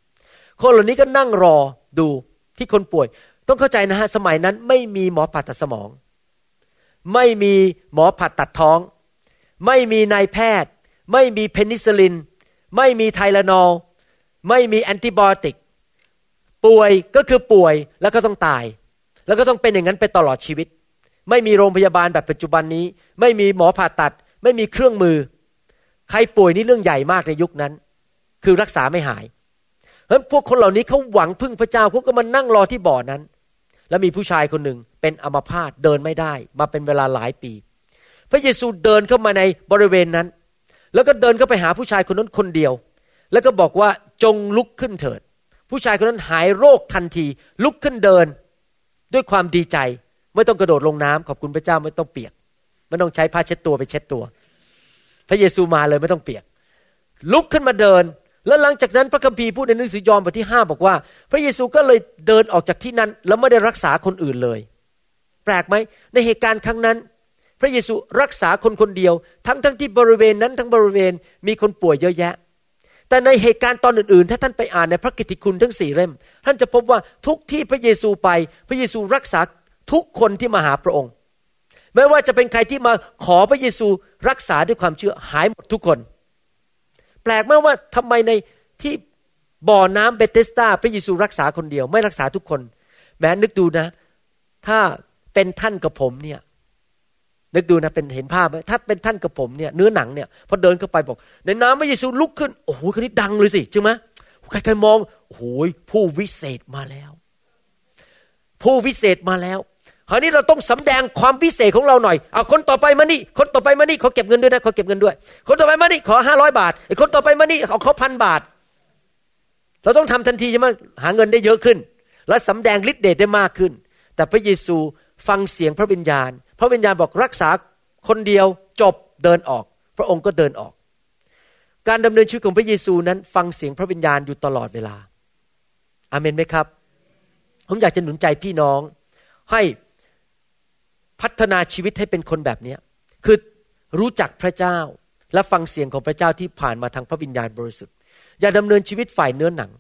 คนเหล่านี้ก็นั่งรอดูที่คนป่วย ต้องเข้าใจนะฮะสมัยนั้นไม่มีหมอผ่าตัดสมอง ไม่มีหมอผ่าตัดท้อง ไม่มีนายแพทย์ ไม่มีเพนิซิลิน ไม่มีไทลานอลไม่มี antibiotic ป่วยก็คือป่วยแล้วก็ต้องตาย แล้วก็ต้องเป็นอย่างนั้นไปตลอดชีวิต ไม่มีโรงพยาบาลแบบปัจจุบันนี้ ไม่มีหมอผ่าตัด ไม่มีเครื่องมือ ใครป่วยนี่เรื่องใหญ่มากในยุคนั้น คือรักษาไม่หายเพราะพวกคนเหล่านี้เขาหวังพึ่งพระเจ้าเขาก็มานั่งรอที่บ่อนั้น แล้วมีผู้ชายคนหนึ่งเป็นอัมพาตเดินไม่ได้ มาเป็นเวลาหลายปี พระเยซูเดินเข้ามาในบริเวณนั้น แล้วก็เดินเข้าไปหาผู้ชายคนนั้นคนเดียว แล้วก็บอกว่าจงลุกขึ้นเถิด ผู้ชายคนนั้นหายโรคทันที ลุกขึ้นเดิน ด้วยความดีใจ ไม่ต้องกระโดดลงน้ำขอบคุณพระเจ้าไม่ต้องเปียกไม่ต้องใช้ผ้าเช็ดตัวไปเช็ดตัว พระเยซูมาเลยไม่ต้องเปียก ลุกขึ้นมาเดิน แล้วหลังจากนั้นพระคัมภีร์พูดในหนังสือยอห์นบทที่ห้าบอกว่า พระเยซูก็เลยเดินออกจากที่นั้น แล้วไม่ได้รักษาคนอื่นเลย แปลกไหมในเหตุการณ์ครั้งนั้น พระเยซูรักษาคนคนเดียว ทั้งทั้งที่บริเวณนั้นทั้งบริเวณมีคนป่วยเยอะแยะ แต่ในเหตุการณ์ตอนอื่นๆ ถ้าท่านไปอ่านในพระกิตติคุณทั้งสี่เล่ม ท่านจะพบว่าทุกที่พระเยซูไป พระเยซูรักษาทุกคนที่มาหาพระองค์ ไม่ว่าจะเป็นใครที่มาขอพระเยซูรักษาด้วยความเชื่อหายหมดทุกคน แปลกมากว่าทำไมในที่บ่อน้ำเบเตสตาพระเยซูรักษาคนเดียว ไม่รักษาทุกคน แม้นึกดูนะ ถ้าเป็นท่านกับผมเนี่ย นึกดูนะเป็นเห็นภาพไหมถ้าเป็นท่านกับผมเนี่ยเนื้อหนังเนี่ยพอเดินเข้าไปบอก ในน้ำพระเยซูลุกขึ้นโอ้โหคนนี้ดังเลยสิใช่ไหมใครๆมองโอ้โหผู้วิเศษมาแล้ว ผู้วิเศษมาแล้วคราวนี้เราต้องสำแดงความพิเศษของเราหน่อย เอาคนต่อไปมานี่ คนต่อไปมานี่ขอเก็บเงินด้วยนะเขอเก็บเงินด้วย คนต่อไปมานี่ขอห้าร้อยบาทไอ้คนต่อไปมานี่เอาเขาพันบาท เราต้องทำทันทีใช่ไหมหาเงินได้เยอะขึ้น และสำแดงฤทธิ์เดชได้มากขึ้น แต่พระเยซูฟังเสียงพระวิญญาณ พระวิญญาณบอกรักษาคนเดียวจบเดินออก พระองค์ก็เดินออก การดำเนินชีวิตของพระเยซูนั้น ฟังเสียงพระวิญญาณอยู่ตลอดเวลา อาเมนไหมครับ ผมอยากจะหนุนใจพี่น้อง ให้พัฒนาชีวิตให้เป็นคนแบบนี้คือรู้จักพระเจ้าและฟังเสียงของพระเจ้าที่ผ่านมาทางพระวิญญาณบริสุทธิ์ อย่าดำเนินชีวิตฝ่ายเนื้อหนัง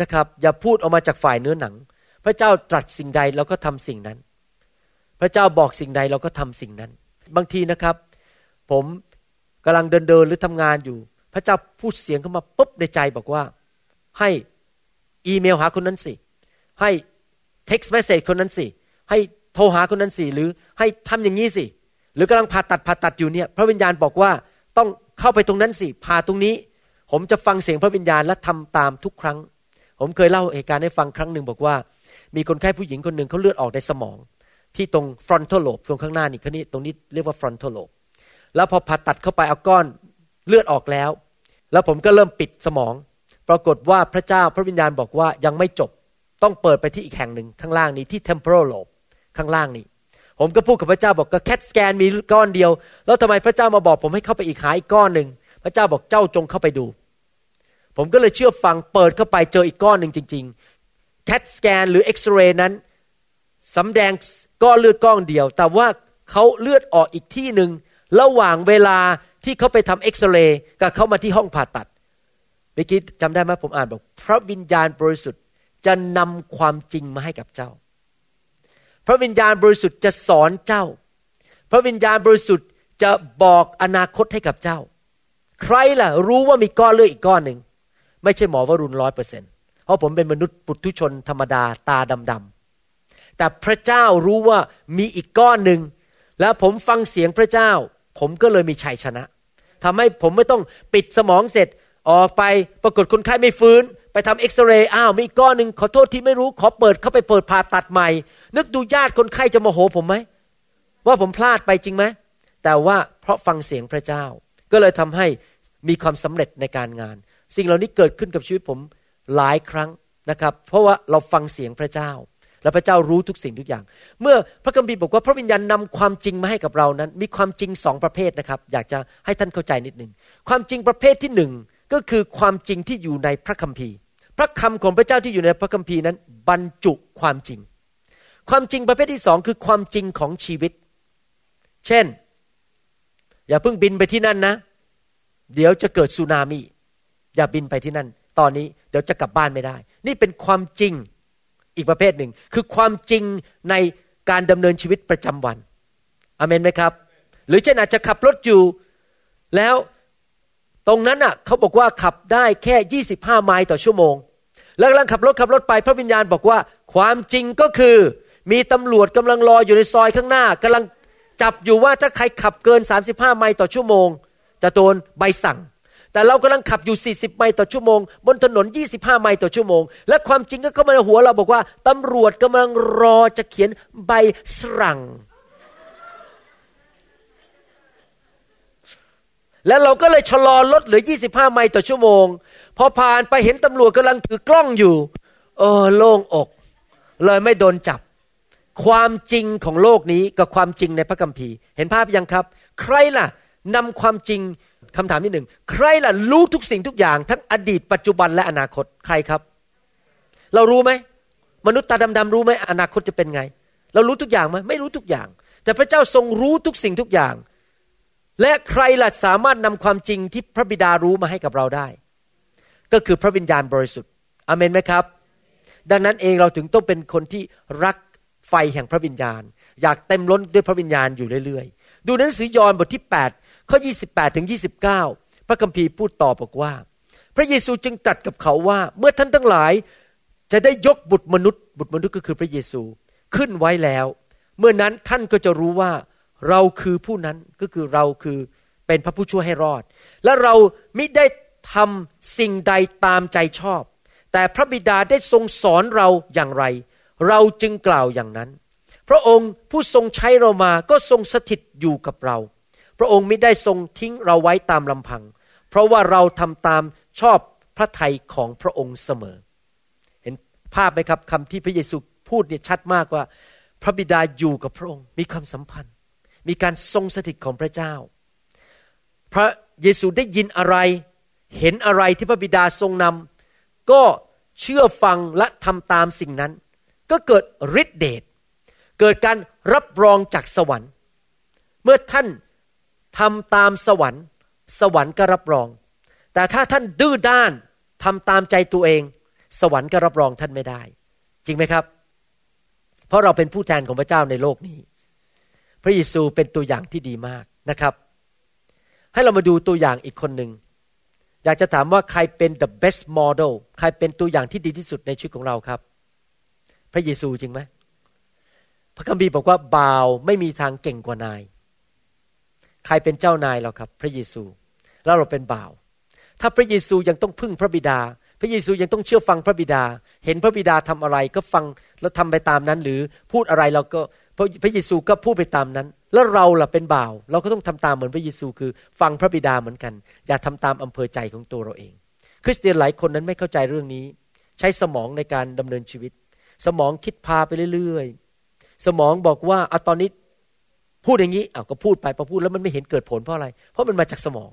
นะครับ อย่าพูดออกมาจากฝ่ายเนื้อหนัง พระเจ้าตรัสสิ่งใดเราก็ทำสิ่งนั้น พระเจ้าบอกสิ่งใดเราก็ทำสิ่งนั้น บางทีนะครับ ผมกำลังเดินเดินหรือทำงานอยู่ พระเจ้าพูดเสียงเข้ามาปุ๊บในใจบอกว่า ให้อีเมลหาคนนั้นสิ ให้ text message คนนั้นสิ ให้โทรหาคนนั้นสิ หรือให้ทำอย่างนี้สิ หรือกำลังผ่าตัดผ่าตัดอยู่เนี่ย พระวิญญาณบอกว่าต้องเข้าไปตรงนั้นสิผ่าตรงนี้ ผมจะฟังเสียงพระวิญญาณและทำตามทุกครั้ง ผมเคยเล่าเหตุการณ์ให้ฟังครั้งหนึ่งบอกว่า มีคนไข้ผู้หญิงคนหนึ่งเขาเลือดออกในสมอง ที่ตรง frontal lobe ตรงข้างหน้านี่คนนี้ตรงนี้เรียกว่า frontal lobe แล้วพอผ่าตัดเข้าไปเอาก้อนเลือดออกแล้ว แล้วผมก็เริ่มปิดสมอง ปรากฏว่าพระเจ้าพระวิญญาณบอกว่ายังไม่จบต้องเปิดไปที่อีกแห่งหนึ่งข้างล่างนี้ที่ temporal lobe ข้างล่างนี้ ผมก็พูดกับพระเจ้าบอกก็แคทสแกนมีก้อนเดียว แล้วทำไมพระเจ้ามาบอก ผมให้เข้าไปอีกหาอีกก้อนหนึ่งพระเจ้าบอกเจ้าจงเข้าไปดู ผมก็เลยเชื่อฟังเปิดเข้าไปเจออีกก้อนหนึ่งจริง ๆแคทสแกนหรือเอ็กซเรย์นั้นสำแดง ก้อนเลือดก้อนเดียว แต่ว่าเขาเลือดออกอีกที่หนึ่งระหว่างเวลาที่เขาไปทำเอ็กซเรย์กับเขามาที่ห้องผ่าตัดเมื่อกี้จำได้ไหมผมอ่านบอก พระวิญญาณบริสุทธิ์จะนำความจริงมาให้กับเจ้า พระวิญญาณบริสุทธิ์จะสอนเจ้า พระวิญญาณบริสุทธิ์จะบอกอนาคตให้กับเจ้า ใครล่ะ รู้ว่ามีก้อนเลือดอีกก้อนหนึ่งไม่ใช่หมอวรุณร้อยเปอร์เซ็นเพราะผมเป็นมนุษย์ปุถุชนธรรมดาตาดำๆ แต่พระเจ้ารู้ว่ามีอีกก้อนหนึ่ง แล้วผมฟังเสียงพระเจ้า ผมก็เลยมีชัยชนะทำให้ผมไม่ต้องปิดสมองเสร็จออกไปปรากฏคนไข้ไม่ฟื้น ไปทำเอ็กซเรย์อ้าวมีก้อนหนึ่งขอโทษที่ไม่รู้ขอเปิดเข้าไปเปิดผ่าตัดใหม่ นึกดูญาติคนไข้จะโมโหผมไหมว่าผมพลาดไปจริงไหมแต่ว่าเพราะฟังเสียงพระเจ้า ก็เลยทำให้มีความสำเร็จในการงาน สิ่งเหล่านี้เกิดขึ้นกับชีวิตผมหลายครั้งนะครับ เพราะว่าเราฟังเสียงพระเจ้า และพระเจ้ารู้ทุกสิ่งทุกอย่าง เมื่อพระคัมภีร์บอกว่าพระวิญญาณนำความจริงมาให้กับเรานั้น มีความจริงสองประเภทนะครับ อยากจะให้ท่านเข้าใจนิดหนึ่งความจริงประเภทที่หนึ่งก็คือความจริงที่อยู่ในพระคัมภีร์ พระคำของพระเจ้าที่อยู่ในพระคัมภีร์นั้น บรรจุความจริง ความจริงประเภทที่สองคือความจริงของชีวิต เช่น อย่าเพิ่งบินไปที่นั่นนะ เดี๋ยวจะเกิดสึนามิอย่าบินไปที่นั่น ตอนนี้เดี๋ยวจะกลับบ้านไม่ได้ นี่เป็นความจริง อีกประเภทหนึ่ง คือความจริงในการดำเนินชีวิตประจำวันอเมนไหมครับ หรือเช่นอาจจะขับรถอยู่ แล้วตรงนั้นอะเขาบอกว่าขับได้แค่ยี่สิบห้าไมล์ต่อชั่วโมง แล้วกำลังขับรถขับรถไปพระวิญญาณบอกว่า ความจริงก็คือมีตำรวจกำลังรออยู่ในซอยข้างหน้ากำลังจับอยู่ว่าถ้าใครขับเกิน 35 ไมล์ต่อชั่วโมง จะโดนใบสั่ง แต่เรากำลังขับอยู่ 40 ไมล์ต่อชั่วโมง บนถนน 25 ไมล์ต่อชั่วโมง และความจริงก็เข้ามาในหัวเราบอกว่าตำรวจกำลังรอจะเขียนใบสั่ง แล้วเราก็เลยชะลอรถเหลือ 25 ไมล์ต่อชั่วโมง พอผ่านไปเห็นตำรวจกำลังถือกล้องอยู่ เออโล่งอก เลยไม่โดนจับ ความจริงของโลกนี้กับความจริงในพระคัมภีร์ เห็นภาพยังครับ ใครล่ะนำความจริง คำถามที่หนึ่งใครล่ะรู้ทุกสิ่งทุกอย่าง ทั้งอดีตปัจจุบันและอนาคตใครครับ เรารู้ไหมมนุษย์ตาดำๆรู้ไหมอนาคตจะเป็นไง เรารู้ทุกอย่างไหมไม่รู้ทุกอย่าง แต่พระเจ้าทรงรู้ทุกสิ่งทุกอย่าง และใครล่ะสามารถนำความจริงที่พระบิดารู้มาให้กับเราได้ ก็คือพระวิญญาณบริสุทธิ์อเมนไหมครับ ดังนั้นเองเราถึงต้องเป็นคนที่รักไฟแห่งพระวิญญาณ อยากเต็มล้นด้วยพระวิญญาณอยู่เรื่อยๆ ดูหนังสือยอห์นบทที่ 8 ข้อ 28 ถึง 29 พระคัมภีร์พูดต่อบอกว่า พระเยซูจึงตรัสกับเขาว่า เมื่อท่านทั้งหลายจะได้ยกบุตรมนุษย์ บุตรมนุษย์ก็คือพระเยซูขึ้นไว้แล้ว เมื่อนั้นท่านก็จะรู้ว่าเราคือผู้นั้นก็คือเราคือเป็นพระผู้ช่วยให้รอด และเราไม่ได้ทำสิ่งใดตามใจชอบ แต่พระบิดาได้ทรงสอนเราอย่างไร เราจึงกล่าวอย่างนั้น พระองค์ผู้ทรงใช้เรามาก็ทรงสถิตอยู่กับเรา ระองค์ไม่ได้ทรงทิ้งเราไว้ตามลำพัง เพราะว่าเราทำตามชอบพระทัยของพระองค์เสมอ เห็นภาพไหมครับคำที่พระเยซูพูดเนี่ยชัดมากว่า พระบิดาอยู่กับพระองค์มีความสัมพันธ์ มีการทรงสถิตของพระเจ้า พระเยซูได้ยินอะไร เห็นอะไรที่พระบิดาทรงนำก็เชื่อฟังและทำตามสิ่งนั้น ก็เกิดฤทธิเดชเกิดการรับรองจากสวรรค์ เมื่อท่าน ทำตามสวรรค์ สวรรค์ก็รับรอง แต่ถ้าท่านดื้อด้านทำตามใจตัวเอง สวรรค์ก็รับรองท่านไม่ได้ จริงไหมครับ เพราะเราเป็นผู้แทนของพระเจ้าในโลกนี้ พระเยซูเป็นตัวอย่างที่ดีมากนะครับ ให้เรามาดูตัวอย่างอีกคนหนึ่งอยากจะถามว่าใครเป็น the best model ใครเป็นตัวอย่างที่ดีที่สุดในชีวิตของเราครับ พระเยซูจริงไหมพระคัมภีร์บอกว่าบ่าวไม่มีทางเก่งกว่านาย ใครเป็นเจ้านายเราครับ พระเยซู แล้วเราเป็นบ่าว ถ้าพระเยซูยังต้องพึ่งพระบิดา พระเยซูยังต้องเชื่อฟังพระบิดา เห็นพระบิดาทำอะไรก็ฟังแล้วทำไปตามนั้น หรือพูดอะไรเราก็พระเยซูก็พูดไปตามนั้น แล้วเราล่ะเป็นบ่าว เราก็ต้องทำตามเหมือนพระเยซูคือ ฟังพระบิดาเหมือนกัน อย่าทำตามอำเภอใจของตัวเราเอง คริสเตียนหลายคนนั้นไม่เข้าใจเรื่องนี้ ใช้สมองในการดำเนินชีวิต สมองคิดพาไปเรื่อยๆ สมองบอกว่าเอาตอนนี้ พูดอย่างนี้เอาวก็พูดไปพอพูดแล้วมันไม่เห็นเกิดผลเพราะอะไร เพราะมันมาจากสมอง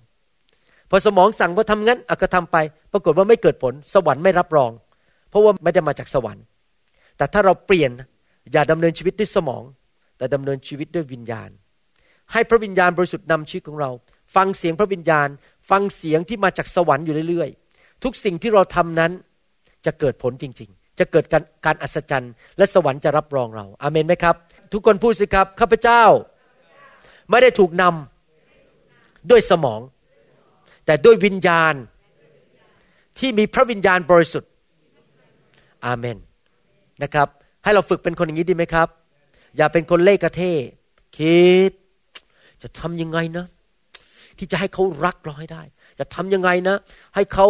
พอสมองสั่งว่าทำงั้นเอาก็ทำไป ปรากฏว่าไม่เกิดผล สวรรค์ไม่รับรอง เพราะว่าไม่ได้มาจากสวรรค์ แต่ถ้าเราเปลี่ยนอย่าดำเนินชีวิตด้วยสมอง แต่ดำเนินชีวิตด้วยวิญญาณ ให้พระวิญญาณบริสุทธิ์นำชีวิตของเรา ฟังเสียงพระวิญญาณ ฟังเสียงที่มาจากสวรรค์อยู่เรื่อยๆ ทุกสิ่งที่เราทำนั้นจะเกิดผลจริง ๆ จะเกิดการการอัศจรรย์ และสวรรค์จะรับรองเรา อาเมนไหมครับ ทุกคนพูดสิครับข้าพเจ้า ไม่ได้ถูกนำด้วยสมอง แต่ด้วยวิญญาณที่มีพระวิญญาณบริสุทธิ์ อาเมน นะครับ ให้เราฝึกเป็นคนอย่างนี้ดีไหมครับ อย่าเป็นคนเล่กระเทคิด จะทำยังไงนะ ที่จะให้เขารักเราให้ได้ จะทำยังไงนะ ให้เขา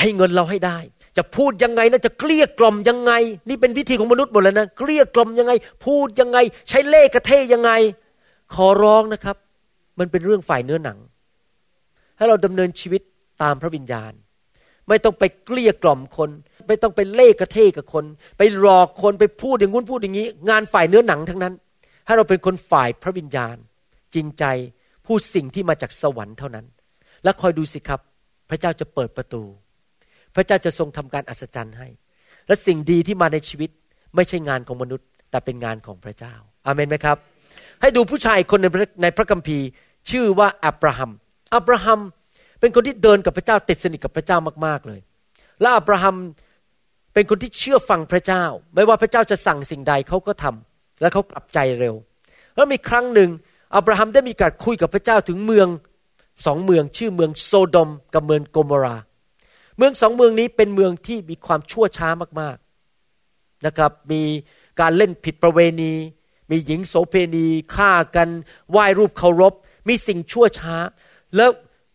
ให้เงินเราให้ได้ จะพูดยังไงนะ จะเกลี้ยกล่อมยังไง นี่เป็นวิธีของมนุษย์หมดเลยนะ เกลี้ยกล่อมยังไง พูดยังไง ใช้เล่กระเทยยังไง ขอร้องนะครับ มันเป็นเรื่องฝ่ายเนื้อหนัง ให้เราดำเนินชีวิตตามพระวิญญาณ ไม่ต้องไปเกลี้ยกล่อมคน ไม่ต้องไปเล่กระเทกับคน ไปหลอกคนไปพูดอย่างงู้นพูดอย่างนี้ งานฝ่ายเนื้อหนังทั้งนั้น ให้เราเป็นคนฝ่ายพระวิญญาณ จริงใจพูดสิ่งที่มาจากสวรรค์เท่านั้น แล้วคอยดูสิครับ พระเจ้าจะเปิดประตู พระเจ้าจะทรงทำการอัศจรรย์ให้ และสิ่งดีที่มาในชีวิตไม่ใช่งานของมนุษย์ แต่เป็นงานของพระเจ้าอาเมนไหมครับ ให้ดูผู้ชายคนในในพระคัมภีร์ ชื่อว่าอับราฮัมอับราฮัมเป็นคนที่เดินกับพระเจ้าติดสนิทกับพระเจ้ามากๆเลย และอับราฮัมเป็นคนที่เชื่อฟังพระเจ้า ไม่ว่าพระเจ้าจะสั่งสิ่งใดเขาก็ทำและเขากลับใจเร็ว แล้วมีครั้งหนึ่งอับราฮัมได้มีการคุยกับพระเจ้าถึงเมืองสองเมืองชื่อเมืองโซโดมกับเมืองโกมรา เมืองสองเมืองนี้เป็นเมืองที่มีความชั่วช้ามากๆนะครับ มีการเล่นผิดประเวณี มีหญิงโสเพณีฆ่ากันไหว้รูปเคารพ มีสิ่งชั่วช้า แล้ว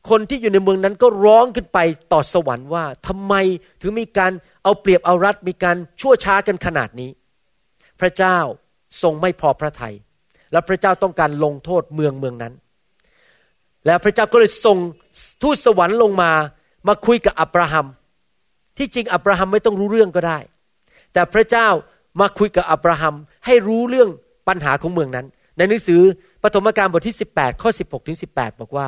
คนที่อยู่ในเมืองนั้นก็ร้องขึ้นไปต่อสวรรค์ว่าทำไมถึงมีการเอาเปรียบเอารัดมีการชั่วช้ากันขนาดนี้ พระเจ้าทรงไม่พอพระทยัยแล้วพระเจ้าต้องการลงโทษเมืองเมืองนั้น แล้วพระเจ้าก็เลยส่งทูตสวรรค์ลงมามาคุยกับอับราฮัม ที่จริงอับราฮัมไม่ต้องรู้เรื่องก็ได้ แต่พระเจ้ามาคุยกับอับราฮัมให้รู้เรื่อง ปัญหาของเมืองนั้น ในหนังสือปฐมกาลบทที่ 18 ข้อ 16 ถึง 18 บอกว่า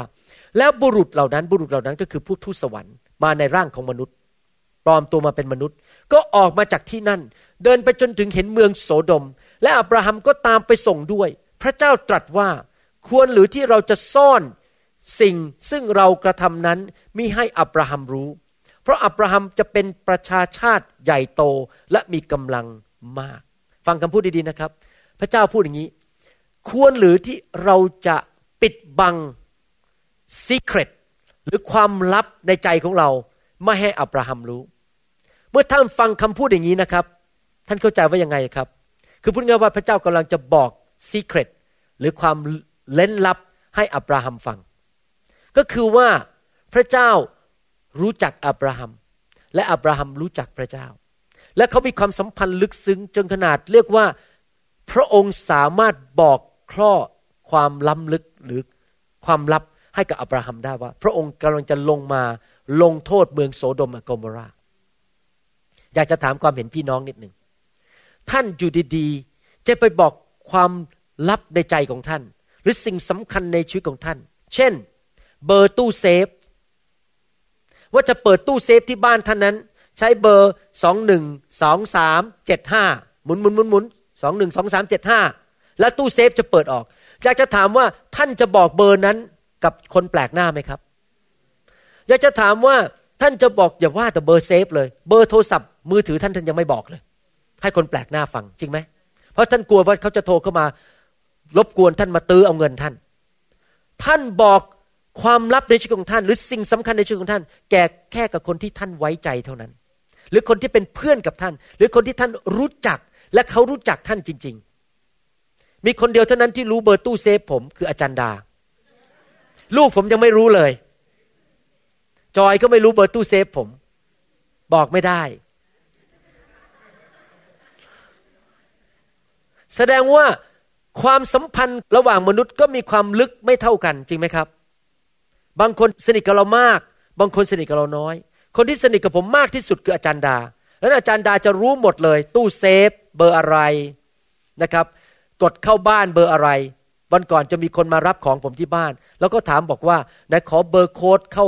แล้วบุรุษเหล่านั้นบุรุษเหล่านั้นก็คือผู้ทูตสวรรค์มาในร่างของมนุษย์ ปลอมตัวมาเป็นมนุษย์ ก็ออกมาจากที่นั่น เดินไปจนถึงเห็นเมืองโสดม และอับราฮัมก็ตามไปส่งด้วย พระเจ้าตรัสว่าควรหรือที่เราจะซ่อนสิ่งซึ่งเรากระทำนั้นมิให้อับราฮัมรู้ เพราะอับราฮัมจะเป็นประชาชาติใหญ่โตและมีกำลังมาก ฟังคำพูดดีๆนะครับ พระเจ้าพูดอย่างนี้ ควรหรือที่เราจะปิดบัง secret หรือความลับในใจของเราไม่ให้อับราฮัมรู้ เมื่อท่านฟังคำพูดอย่างนี้นะครับ ท่านเข้าใจว่ายังไงครับ คือพูดง่ายว่าพระเจ้ากำลังจะบอกซีเครตหรือความเล้นลับให้อับราฮัมฟัง ก็คือว่าพระเจ้ารู้จักอับราฮัม และอับราฮัมรู้จักพระเจ้า และเขามีความสัมพันธ์ลึกซึ้งจนขนาดเรียกว่า พระองค์สามารถบอกข้อความล้ำลึกหรือความลับให้กับอับราฮัมได้ว่า พระองค์กำลังจะลงมาลงโทษเมืองโสโดมและโกโมราอยากจะถามความเห็นพี่น้องนิดหนึ่งท่านอยู่ดีๆ จะไปบอกความลับในใจของท่าน หรือสิ่งสำคัญในชีวิตของท่าน เช่น เบอร์ตู้เซฟ ว่าจะเปิดตู้เซฟที่บ้านท่านนั้น ใช้เบอร์สองหนึ่งสองสามเจ็ดห้าหมุนหมุนหมุนหมุน สองหนึ่งสองสามเจ็ดห้าแล้วตู้เซฟจะเปิดออก อยากจะถามว่าท่านจะบอกเบอร์นั้นกับคนแปลกหน้าไหมครับ อยากจะถามว่าท่านจะบอกอย่าว่าแต่เบอร์เซฟเลย เบอร์โทรศัพท์มือถือท่านท่านยังไม่บอกเลย ให้คนแปลกหน้าฟังจริงไหมเพราะท่านกลัวว่าเขาจะโทรเข้ามารบกวนท่านมาตื้อเอาเงินท่าน ท่านบอกความลับในชีวิตของท่าน หรือสิ่งสำคัญในชีวิตของท่าน แก่แค่กับคนที่ท่านไว้ใจเท่านั้น หรือคนที่เป็นเพื่อนกับท่าน หรือคนที่ท่านรู้จัก และเขารู้จักท่านจริง ๆ มีคนเดียวเท่านั้นที่รู้เบอร์ตู้เซฟผมคืออาจารย์ดา ลูกผมยังไม่รู้เลย จอยก็ไม่รู้เบอร์ตู้เซฟผม บอกไม่ได้ แสดงว่าความสัมพันธ์ระหว่างมนุษย์ก็มีความลึกไม่เท่ากันจริงไหมครับ บางคนสนิทกับเรามาก บางคนสนิทกับเราน้อย คนที่สนิทกับผมมากที่สุดคืออาจารย์ดา แล้วอาจารย์ดาจะรู้หมดเลย ตู้เซฟเบอร์อะไรนะครับ กดเข้าบ้านเบอร์อะไร วันก่อนจะมีคนมารับของผมที่บ้าน แล้วก็ถามบอกว่าไหนขอเบอร์โค้ดเข้า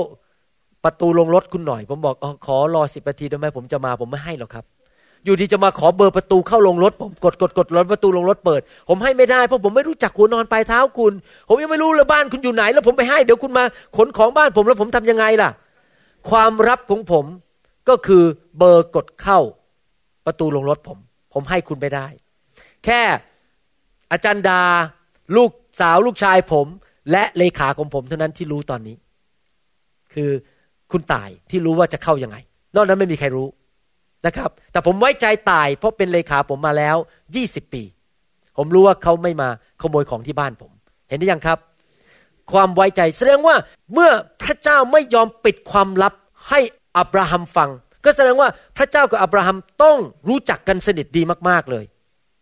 ประตูโรงรถคุณหน่อย ผมบอกอขอรอสิบนาทีได้ไหมผมจะมาผมไม่ให้หรอกครับ อยู่ดีจะมาขอเบอร์ประตูเข้าโรงรถ ผมกดกดกดรถประตูโรงรถเปิด ผมให้ไม่ได้เพราะผมไม่รู้จักหัวนอนปลายเท้าคุณ ผมยังไม่รู้เลยบ้านคุณอยู่ไหน แล้วผมไปให้เดี๋ยวคุณมาขนของบ้านผมแล้วผมทำยังไงล่ะ ความรับของผม ก็คือเบอร์กดเข้าประตูลงรถผม ผมให้คุณไม่ได้ แค่อาจารย์ดา ลูกสาวลูกชายผม และเลขาของผมเท่านั้นที่รู้ตอนนี้ คือคุณตายที่รู้ว่าจะเข้ายังไง นอกนั้นไม่มีใครรู้นะครับ แต่ผมไว้ใจตาย เพราะเป็นเลขาผมมาแล้วยี่สิบปี ผมรู้ว่าเขาไม่มาขโมยของที่บ้านผม เห็นได้ยังครับ ความไว้ใจแสดงว่าเมื่อพระเจ้าไม่ยอมปิดความลับให้ อับราฮัมฟัง ก็แสดงว่าพระเจ้ากับอับราฮัมต้องรู้จักกันสนิทดีมากๆเลย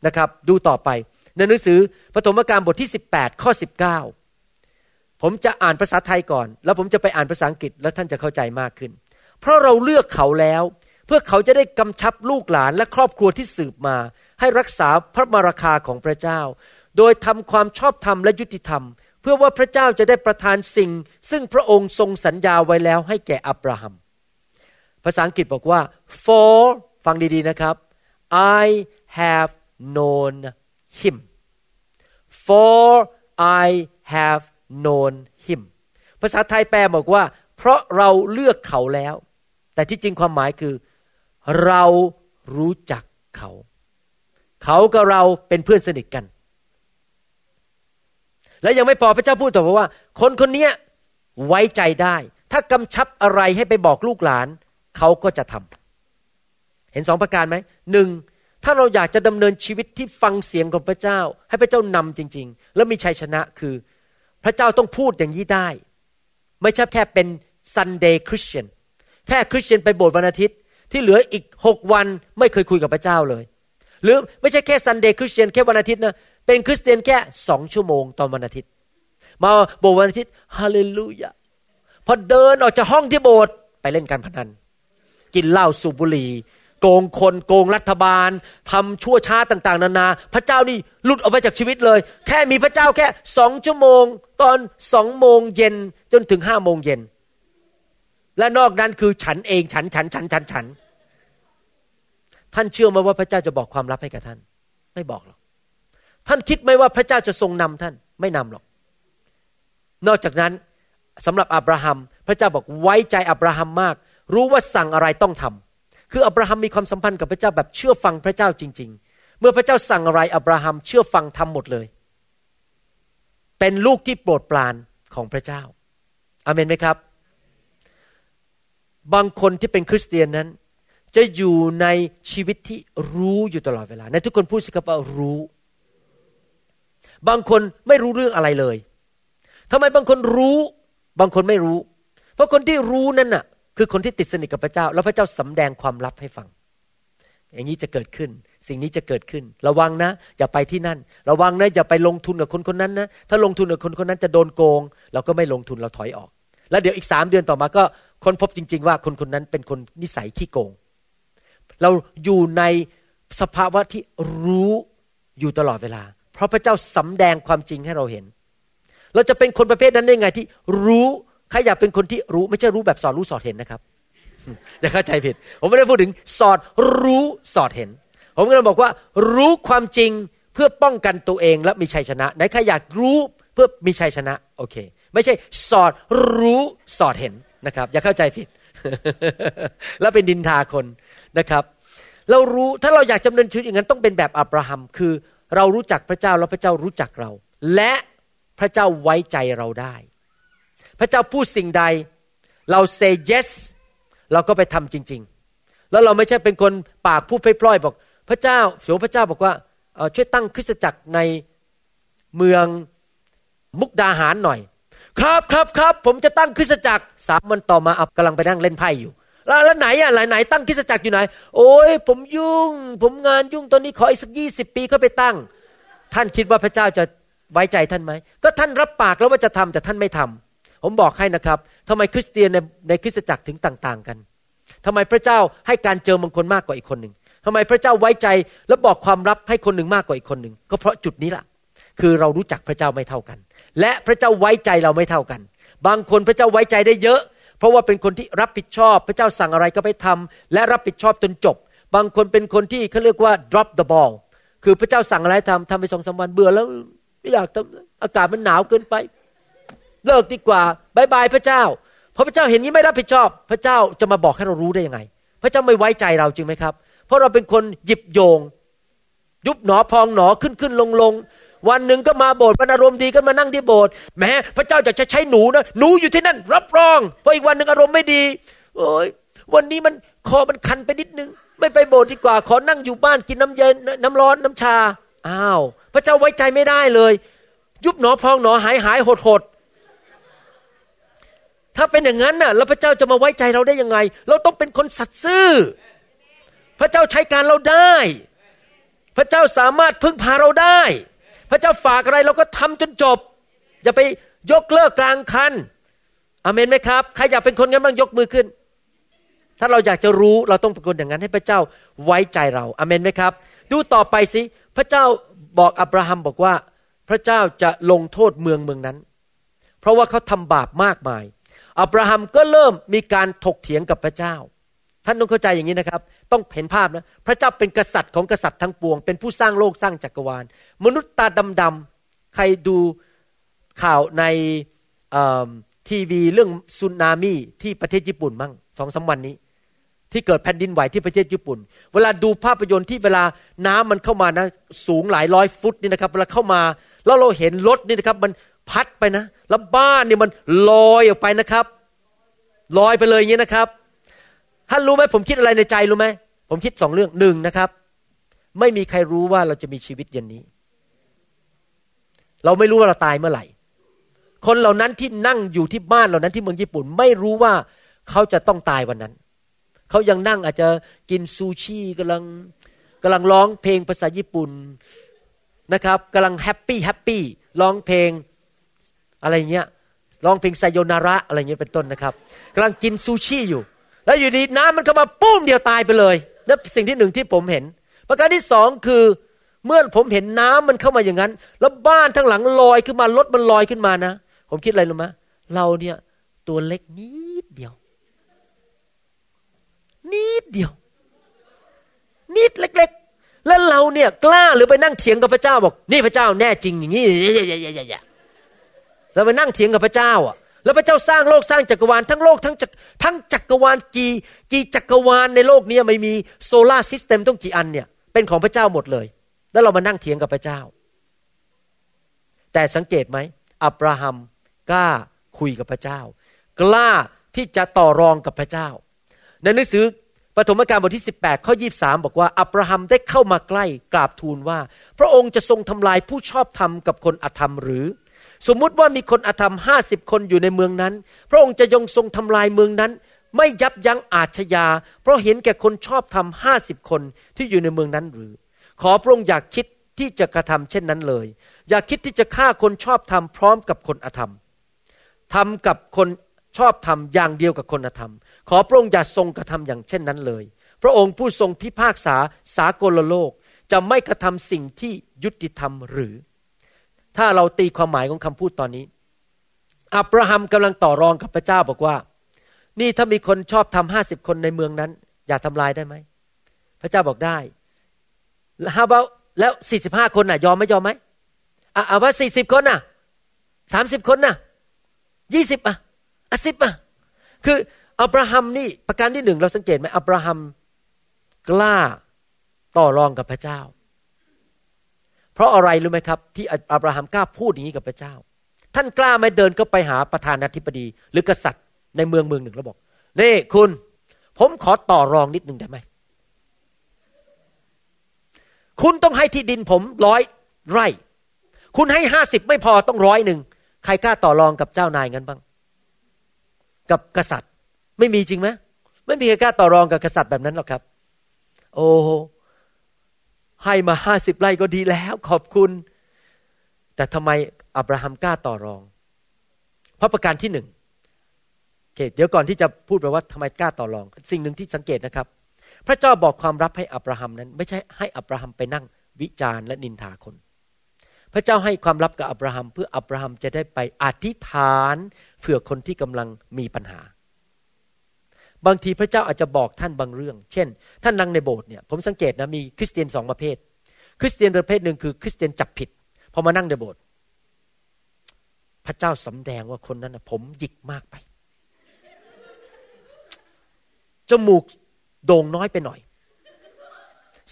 นะครับ ดูต่อไป ในหนังสือปฐมกาลบทที่ 18 ข้อ 19 ผมจะอ่านภาษาไทยก่อน แล้วผมจะไปอ่านภาษาอังกฤษแล้วท่านจะเข้าใจมากขึ้น เพราะเราเลือกเขาแล้ว เพื่อเขาจะได้กำชับลูกหลานและครอบครัวที่สืบมา ให้รักษาพระมราคาของพระเจ้า โดยทำความชอบธรรมและยุติธรรมเพื่อว่าพระเจ้าจะได้ประทานสิ่ง ซึ่งพระองค์ทรงสัญญาไว้แล้วให้แก่อับราฮัม ภาษาอังกฤษบอกว่า for ฟังดีๆนะครับ I have known him for I have known him ภาษาไทยแปลบอกว่า เพราะเราเลือกเขาแล้ว แต่ที่จริงความหมายคือ เรารู้จักเขา เขากับเราเป็นเพื่อนสนิทกัน และยังไม่พอพระเจ้าพูดต่อว่า คนคนนี้ไว้ใจได้ ถ้ากำชับอะไรให้ไปบอกลูกหลาน เขาก็จะทำเห็นสองประการไหมหนึ่งถ้าเราอยากจะดำเนินชีวิตที่ฟังเสียงของพระเจ้า ให้พระเจ้านำจริง ๆ แล้วมีชัยชนะคือ พระเจ้าต้องพูดอย่างนี้ได้ ไม่ใช่แค่เป็น Sunday Christian แค่คริสเตียนไปโบสถ์วันอาทิตย์ ที่เหลืออีกหกวันไม่เคยคุยกับพระเจ้าเลย หรือไม่ใช่แค่ Sunday Christian แค่วันอาทิตย์นะเป็นคริสเตียนแค่สองชั่วโมงตอนวันอาทิตย์ มาโบสถ์วันอาทิตย์ฮาเลลูยาพอเดินออกจากห้องที่โบสถ์ไปเล่นการพนัน กินเหล้าสูบบุหรี่โกงคนโกงรัฐบาลทำชั่วช้าต่างๆ นานา พระเจ้านี่หลุดออกไปจากชีวิตเลย แค่มีพระเจ้าแค่สองชั่วโมง ตอนสองโมงเย็นจนถึงห้าโมงเย็น และนอกนั้นคือฉันเองฉันฉันฉันฉันฉัน ท่านเชื่อไหมว่าพระเจ้าจะบอกความลับให้กับท่าน ไม่บอกหรอกท่านคิดไหมว่าพระเจ้าจะทรงนำท่านไม่นำหรอก นอกจากนั้นสำหรับอับราฮัม พระเจ้าบอกไว้ใจอับราฮัมมาก รู้ว่าสั่งอะไรต้องทำคืออับราฮัมมีความสัมพันธ์กับพระเจ้าแบบเชื่อฟังพระเจ้าจริง ๆ เมื่อพระเจ้าสั่งอะไรอับราฮัมเชื่อฟังทำหมดเลย เป็นลูกที่โปรดปรานของพระเจ้าอาเมนไหมครับ บางคนที่เป็นคริสเตียนนั้น จะอยู่ในชีวิตที่รู้อยู่ตลอดเวลาในทุกคนพูดสิครับว่ารู้ บางคนไม่รู้เรื่องอะไรเลยทำไมบางคนรู้ บางคนไม่รู้ เพราะคนที่รู้นั่นน่ะ คือคนที่ติดสนิทกับพระเจ้า แล้วพระเจ้าสำแดงความลับให้ฟัง อย่างนี้จะเกิดขึ้น สิ่งนี้จะเกิดขึ้น ระวังนะ อย่าไปที่นั่น ระวังนะอย่าไปลงทุนกับคนคนนั้นนะถ้าลงทุนกับคนคนนั้นจะโดนโกง เราก็ไม่ลงทุนเราถอยออก แล้วเดี๋ยวอีกสามเดือนต่อมาก็ค้นพบจริง ๆ ว่าคนคนนั้นเป็นคนนิสัยขี้โกง เราอยู่ในสภาวะที่รู้อยู่ตลอดเวลา เพราะพระเจ้าสำแดงความจริงให้เราเห็น เราจะเป็นคนประเภทนั้นได้ไงที่รู้ รอยากเป็นคนที่รู้ไม่ใช่รู้แบบสอดรู้สอดเห็นนะครับอย่าเข้าใจผิด ผมไม่ได้พูดถึงสอดรู้สอดเห็น ผมกำลังบอกว่า รู้ความจริงเพื่อป้องกันตัวเองและมีชัยชนะไหนใครอยากรู้เพื่อมีชัยชนะโอเค ไม่ใช่สอดรู้สอดเห็นนะครับ อย่าเข้าใจผิด แล้วเป็นดินทาคนนะครับ เรารู้ถ้าเราอยากจำเนินชีวิตอย่างนั้นต้องเป็นแบบอับราฮัม คือ เรารู้จักพระเจ้าแล้วพระเจ้ารู้จักเรา และพระเจ้าไว้ใจเราได้ พระเจ้าพูดสิ่งใด เรา say yes เราก็ไปทำจริง ๆ แล้วเราไม่ใช่เป็นคนปากพูดพล่อยๆบอก พระเจ้าเสียวพระเจ้าบอกว่าช่วยตั้งคริสตจักรในเมืองมุกดาหารหน่อย ครับครับครับผมจะตั้งคริสตจักรสามวันต่อมาอับกำลังไปนั่งเล่นไพ่อยู่แล้วแล้วไหนอะไหนไหนตั้งคริสตจักรอยู่ไหน โอ้ยผมยุ่ง ผมงานยุ่งตอนนี้ขออีกสักยี่สิบปีก็ไปตั้ง ท่านคิดว่าพระเจ้าจะไว้ใจท่านไหม ก็ท่านรับปากแล้วว่าจะทำแต่ท่านไม่ทำ ผมบอกให้นะครับทำไมคริสเตียนในในคริสตจักรถึงต่าง ๆ กันทำไมพระเจ้าให้การเจอบางคนมากกว่าอีกคนหนึ่งทำไมพระเจ้าไว้ใจและบอกความลับให้คนหนึ่งมากกว่าอีกคนหนึ่งก็เพราะจุดนี้แหละคือเรารู้จักพระเจ้าไม่เท่ากัน และพระเจ้าไว้ใจเราไม่เท่ากัน บางคนพระเจ้าไว้ใจได้เยอะ เพราะว่าเป็นคนที่รับผิดชอบ พระเจ้าสั่งอะไรก็ไปทำและรับผิดชอบจนจบ บางคนเป็นคนที่เขาเรียกว่า drop the ball คือพระเจ้าสั่งอะไรทำทำไปสองสาวันเบื่อแล้วไม่อยากทำอากาศมันหนาวเกินไป เลิกดีกว่าบายบายพระเจ้าพอพระเจ้าเห็นนี้ไม่รับผิดชอบ พระเจ้าจะมาบอกให้เรารู้ได้ยังไง พระเจ้าไม่ไว้ใจเราจริงไหมครับ เพราะเราเป็นคนหยิบโยง ยุบหนอพองหนอขึ้นขึ้นลงลงวันหนึ่งก็มาโบสถ์วันอารมณ์ดีก็มานั่งที่โบสถ์แม้พระเจ้าจะใช้หนูนะหนูอยู่ที่นั่น รับรองพออีกวันหนึ่งอารมณ์ไม่ดีโอ้ยวันนี้มันคอมันคันไปนิดนึง ไม่ไปโบสถ์ดีกว่า ขอนั่งอยู่บ้านกินน้ำเย็นน้ำร้อนน้ำชาอ้าว พระเจ้าไว้ใจไม่ได้เลย ยุบหนอพองหนอหายหายหดหด ถ้าเป็นอย่างนั้นน่ะแล้วพระเจ้าจะมาไว้ใจเราได้ยังไง เราต้องเป็นคนสัตย์ซื่อ พระเจ้าใช้การเราได้ พระเจ้าสามารถพึ่งพาเราได้ พระเจ้าฝากอะไรเราก็ทำจนจบ อย่าไปยกเลิกกลางคันอเมนไหมครับ ใครอยากเป็นคนงั้นบ้างยกมือขึ้น ถ้าเราอยากจะรู้เราต้องเป็นคนอย่างนั้น ให้พระเจ้าไว้ใจเราอเมนไหมครับ ดูต่อไปสิ พระเจ้าบอกอับราฮัมบอกว่า พระเจ้าจะลงโทษเมืองเมืองนั้น เพราะว่าเขาทำบาปมากมาย อับราฮัมก็เริ่มมีการถกเถียงกับพระเจ้า ท่านต้องเข้าใจอย่างนี้นะครับ ต้องเห็นภาพนะ พระเจ้าเป็นกษัตริย์ของกษัตริย์ทั้งปวง เป็นผู้สร้างโลกสร้างจักรวาล มนุษย์ตาดำๆ ใครดูข่าวในทีวีเรื่องสึนามิที่ประเทศญี่ปุ่นมั่งสองสาวันนี้ ที่เกิดแผ่นดินไหวที่ประเทศญี่ปุ่น เวลาดูภาพยนตร์ที่เวลาน้ำมันเข้ามานะ สูงหลายร้อยฟุตนี่นะครับ เวลาเข้ามาแล้วเราเห็นรถนี่นะครับ มันพัดไปนะ แล้วบ้านเนี่ยมันลอยออกไปนะครับลอยไปเลยอย่างนี้นะครับท่านรู้ไหมผมคิดอะไรในใจรู้ไหมผมคิดสองเรื่องหนึ่งนะครับ ไม่มีใครรู้ว่าเราจะมีชีวิตเย็นนี้ เราไม่รู้ว่าเราตายเมื่อไหร่ คนเหล่านั้นที่นั่งอยู่ที่บ้านเหล่านั้นที่เมืองญี่ปุ่น ไม่รู้ว่าเขาจะต้องตายวันนั้น เขายังนั่งอาจจะกินซูชิกำลังกำลังร้องเพลงภาษาญี่ปุ่นนะครับกำลังแฮปปี้แฮปปี้ร้องเพลง อะไรเงี้ยร้องเพลงไซโยนาระอะไรเงี้ยเป็นต้นนะครับกำลังกินซูชิอยู่ แล้วอยู่ดีน้ำมันเข้ามาปุ้มเดียวตายไปเลยนั่นสิ่งที่หนึ่งที่ผมเห็น ประการที่สองคือเมื่อผมเห็นน้ำมันเข้ามาอย่างนั้น แล้วบ้านทั้งหลังลอยขึ้นมารถมันลอยขึ้นมานะ ผมคิดอะไรรู้ไหมเราเนี่ยตัวเล็กนิดเดียว นิดเดียว นิดเล็ก ๆ แล้วเราเนี่ยกล้าหรือไปนั่งเถียงกับพระเจ้าบอก นี่พระเจ้าแน่จริงอย่างนี้ เราไปนั่งเถียงกับพระเจ้าอะ แล้วพระเจ้าสร้างโลกสร้างจักรวาลทั้งโลกทั้งทั้งจักรวาลกี่กี่จักรวาลในโลกนี้ไม่มีโซลาร์ซิสเต็มต้องกี่อันเนี่ย เป็นของพระเจ้าหมดเลย แล้วเรามานั่งเถียงกับพระเจ้า แต่สังเกตไหมอับราฮัมกล้าคุยกับพระเจ้า กล้าที่จะต่อรองกับพระเจ้า ในหนังสือปฐมกาลบทที่ 18 ข้อ 23 บอกว่า อับราฮัมได้เข้ามาใกล้กราบทูลว่า พระองค์จะทรงทำลายผู้ชอบธรรมกับคนอธรรมหรือ สมมุติว่ามีคนอธรรมห้าสิบคนอยู่ในเมืองนั้น พระองค์จะยงทรงทำลายเมืองนั้น ไม่ยับยั้งอาชญา เพราะเห็นแก่คนชอบทำห้าสิบคนที่อยู่ในเมืองนั้นหรือ ขอพระองค์อย่าคิดที่จะกระทำเช่นนั้นเลย อย่าคิดที่จะฆ่าคนชอบทำพร้อมกับคนอธรรมทำกับคนชอบทำอย่างเดียวกับคนอธรรม ขอพระองค์อย่าทรงกระทำอย่างเช่นนั้นเลย พระองค์ผู้ทรงพิพากษาสากลโลกจะไม่กระทำสิ่งที่ยุติธรรมหรือ ถ้าเราตีความหมายของคำพูดตอนนี้ อับราฮัมกำลังต่อรองกับพระเจ้าบอกว่า นี่ถ้ามีคนชอบทำห้าสิบคนในเมืองนั้น อย่าทำลายได้ไหม พระเจ้าบอกได้ฮาบาแล้วสี่สิบห้าคนน่ะ ยอมไม่ยอมไหมอะเอาว่าสี่สิบคนน่ะสามสิบคนน่ะยี่สิบอะอะสิบอะคืออับราฮัมนี่ประการที่หนึ่งเราสังเกตไหมอับราฮัมกล้าต่อรองกับพระเจ้า เพราะอะไรรู้ไหมครับ ที่อับราฮัมกล้าพูดอย่างนี้กับพระเจ้า ท่านกล้าไหมเดินก็ไปหาประธานาธิบดี หรือกษัตริย์ในเมืองเมืองหนึ่งแล้วบอกนี่คุณ ผมขอต่อรองนิดหนึ่งได้ไหมคุณต้องให้ที่ดินผมร้อยไร่ คุณให้ห้าสิบไม่พอต้องร้อยหนึ่งใครกล้าต่อรองกับเจ้านายงั้นบ้าง กับกษัตริย์ ไม่มีจริงไหมไม่มีใครกล้าต่อรองกับกษัตริย์แบบนั้นหรอกครับ โอ้ ให้มาห้าสิบไร่ก็ดีแล้ว ขอบคุณ แต่ทำไมอับราฮัมกล้าต่อรอง เพราะประการที่หนึ่งเเดี๋ยวก่อนที่จะพูดไปว่าทำไมกล้าต่อรอง สิ่งหนึ่งที่สังเกตนะครับ พระเจ้าบอกความรับให้อับราฮัมนั้น ไม่ใช่ให้อับราฮัมไปนั่งวิจารณ์และนินทาคน พระเจ้าให้ความลับกับอับราฮัมเพื่ออับราฮัมจะได้ไปอธิษฐานเผื่อคนที่กำลังมีปัญหา บางทีพระเจ้าอาจจะบอกท่านบางเรื่อง เช่น ท่านนั่งในโบสถ์เนี่ยผมสังเกตนะมีคริสเตียนสองประเภท คริสเตียนประเภทหนึ่งคือ คริสเตียนจับผิดพอมานั่งในโบสถ์พระเจ้าสำแดงว่าคนนั้นนะผมหยิกมากไปจมูกโด่งน้อยไปหน่อย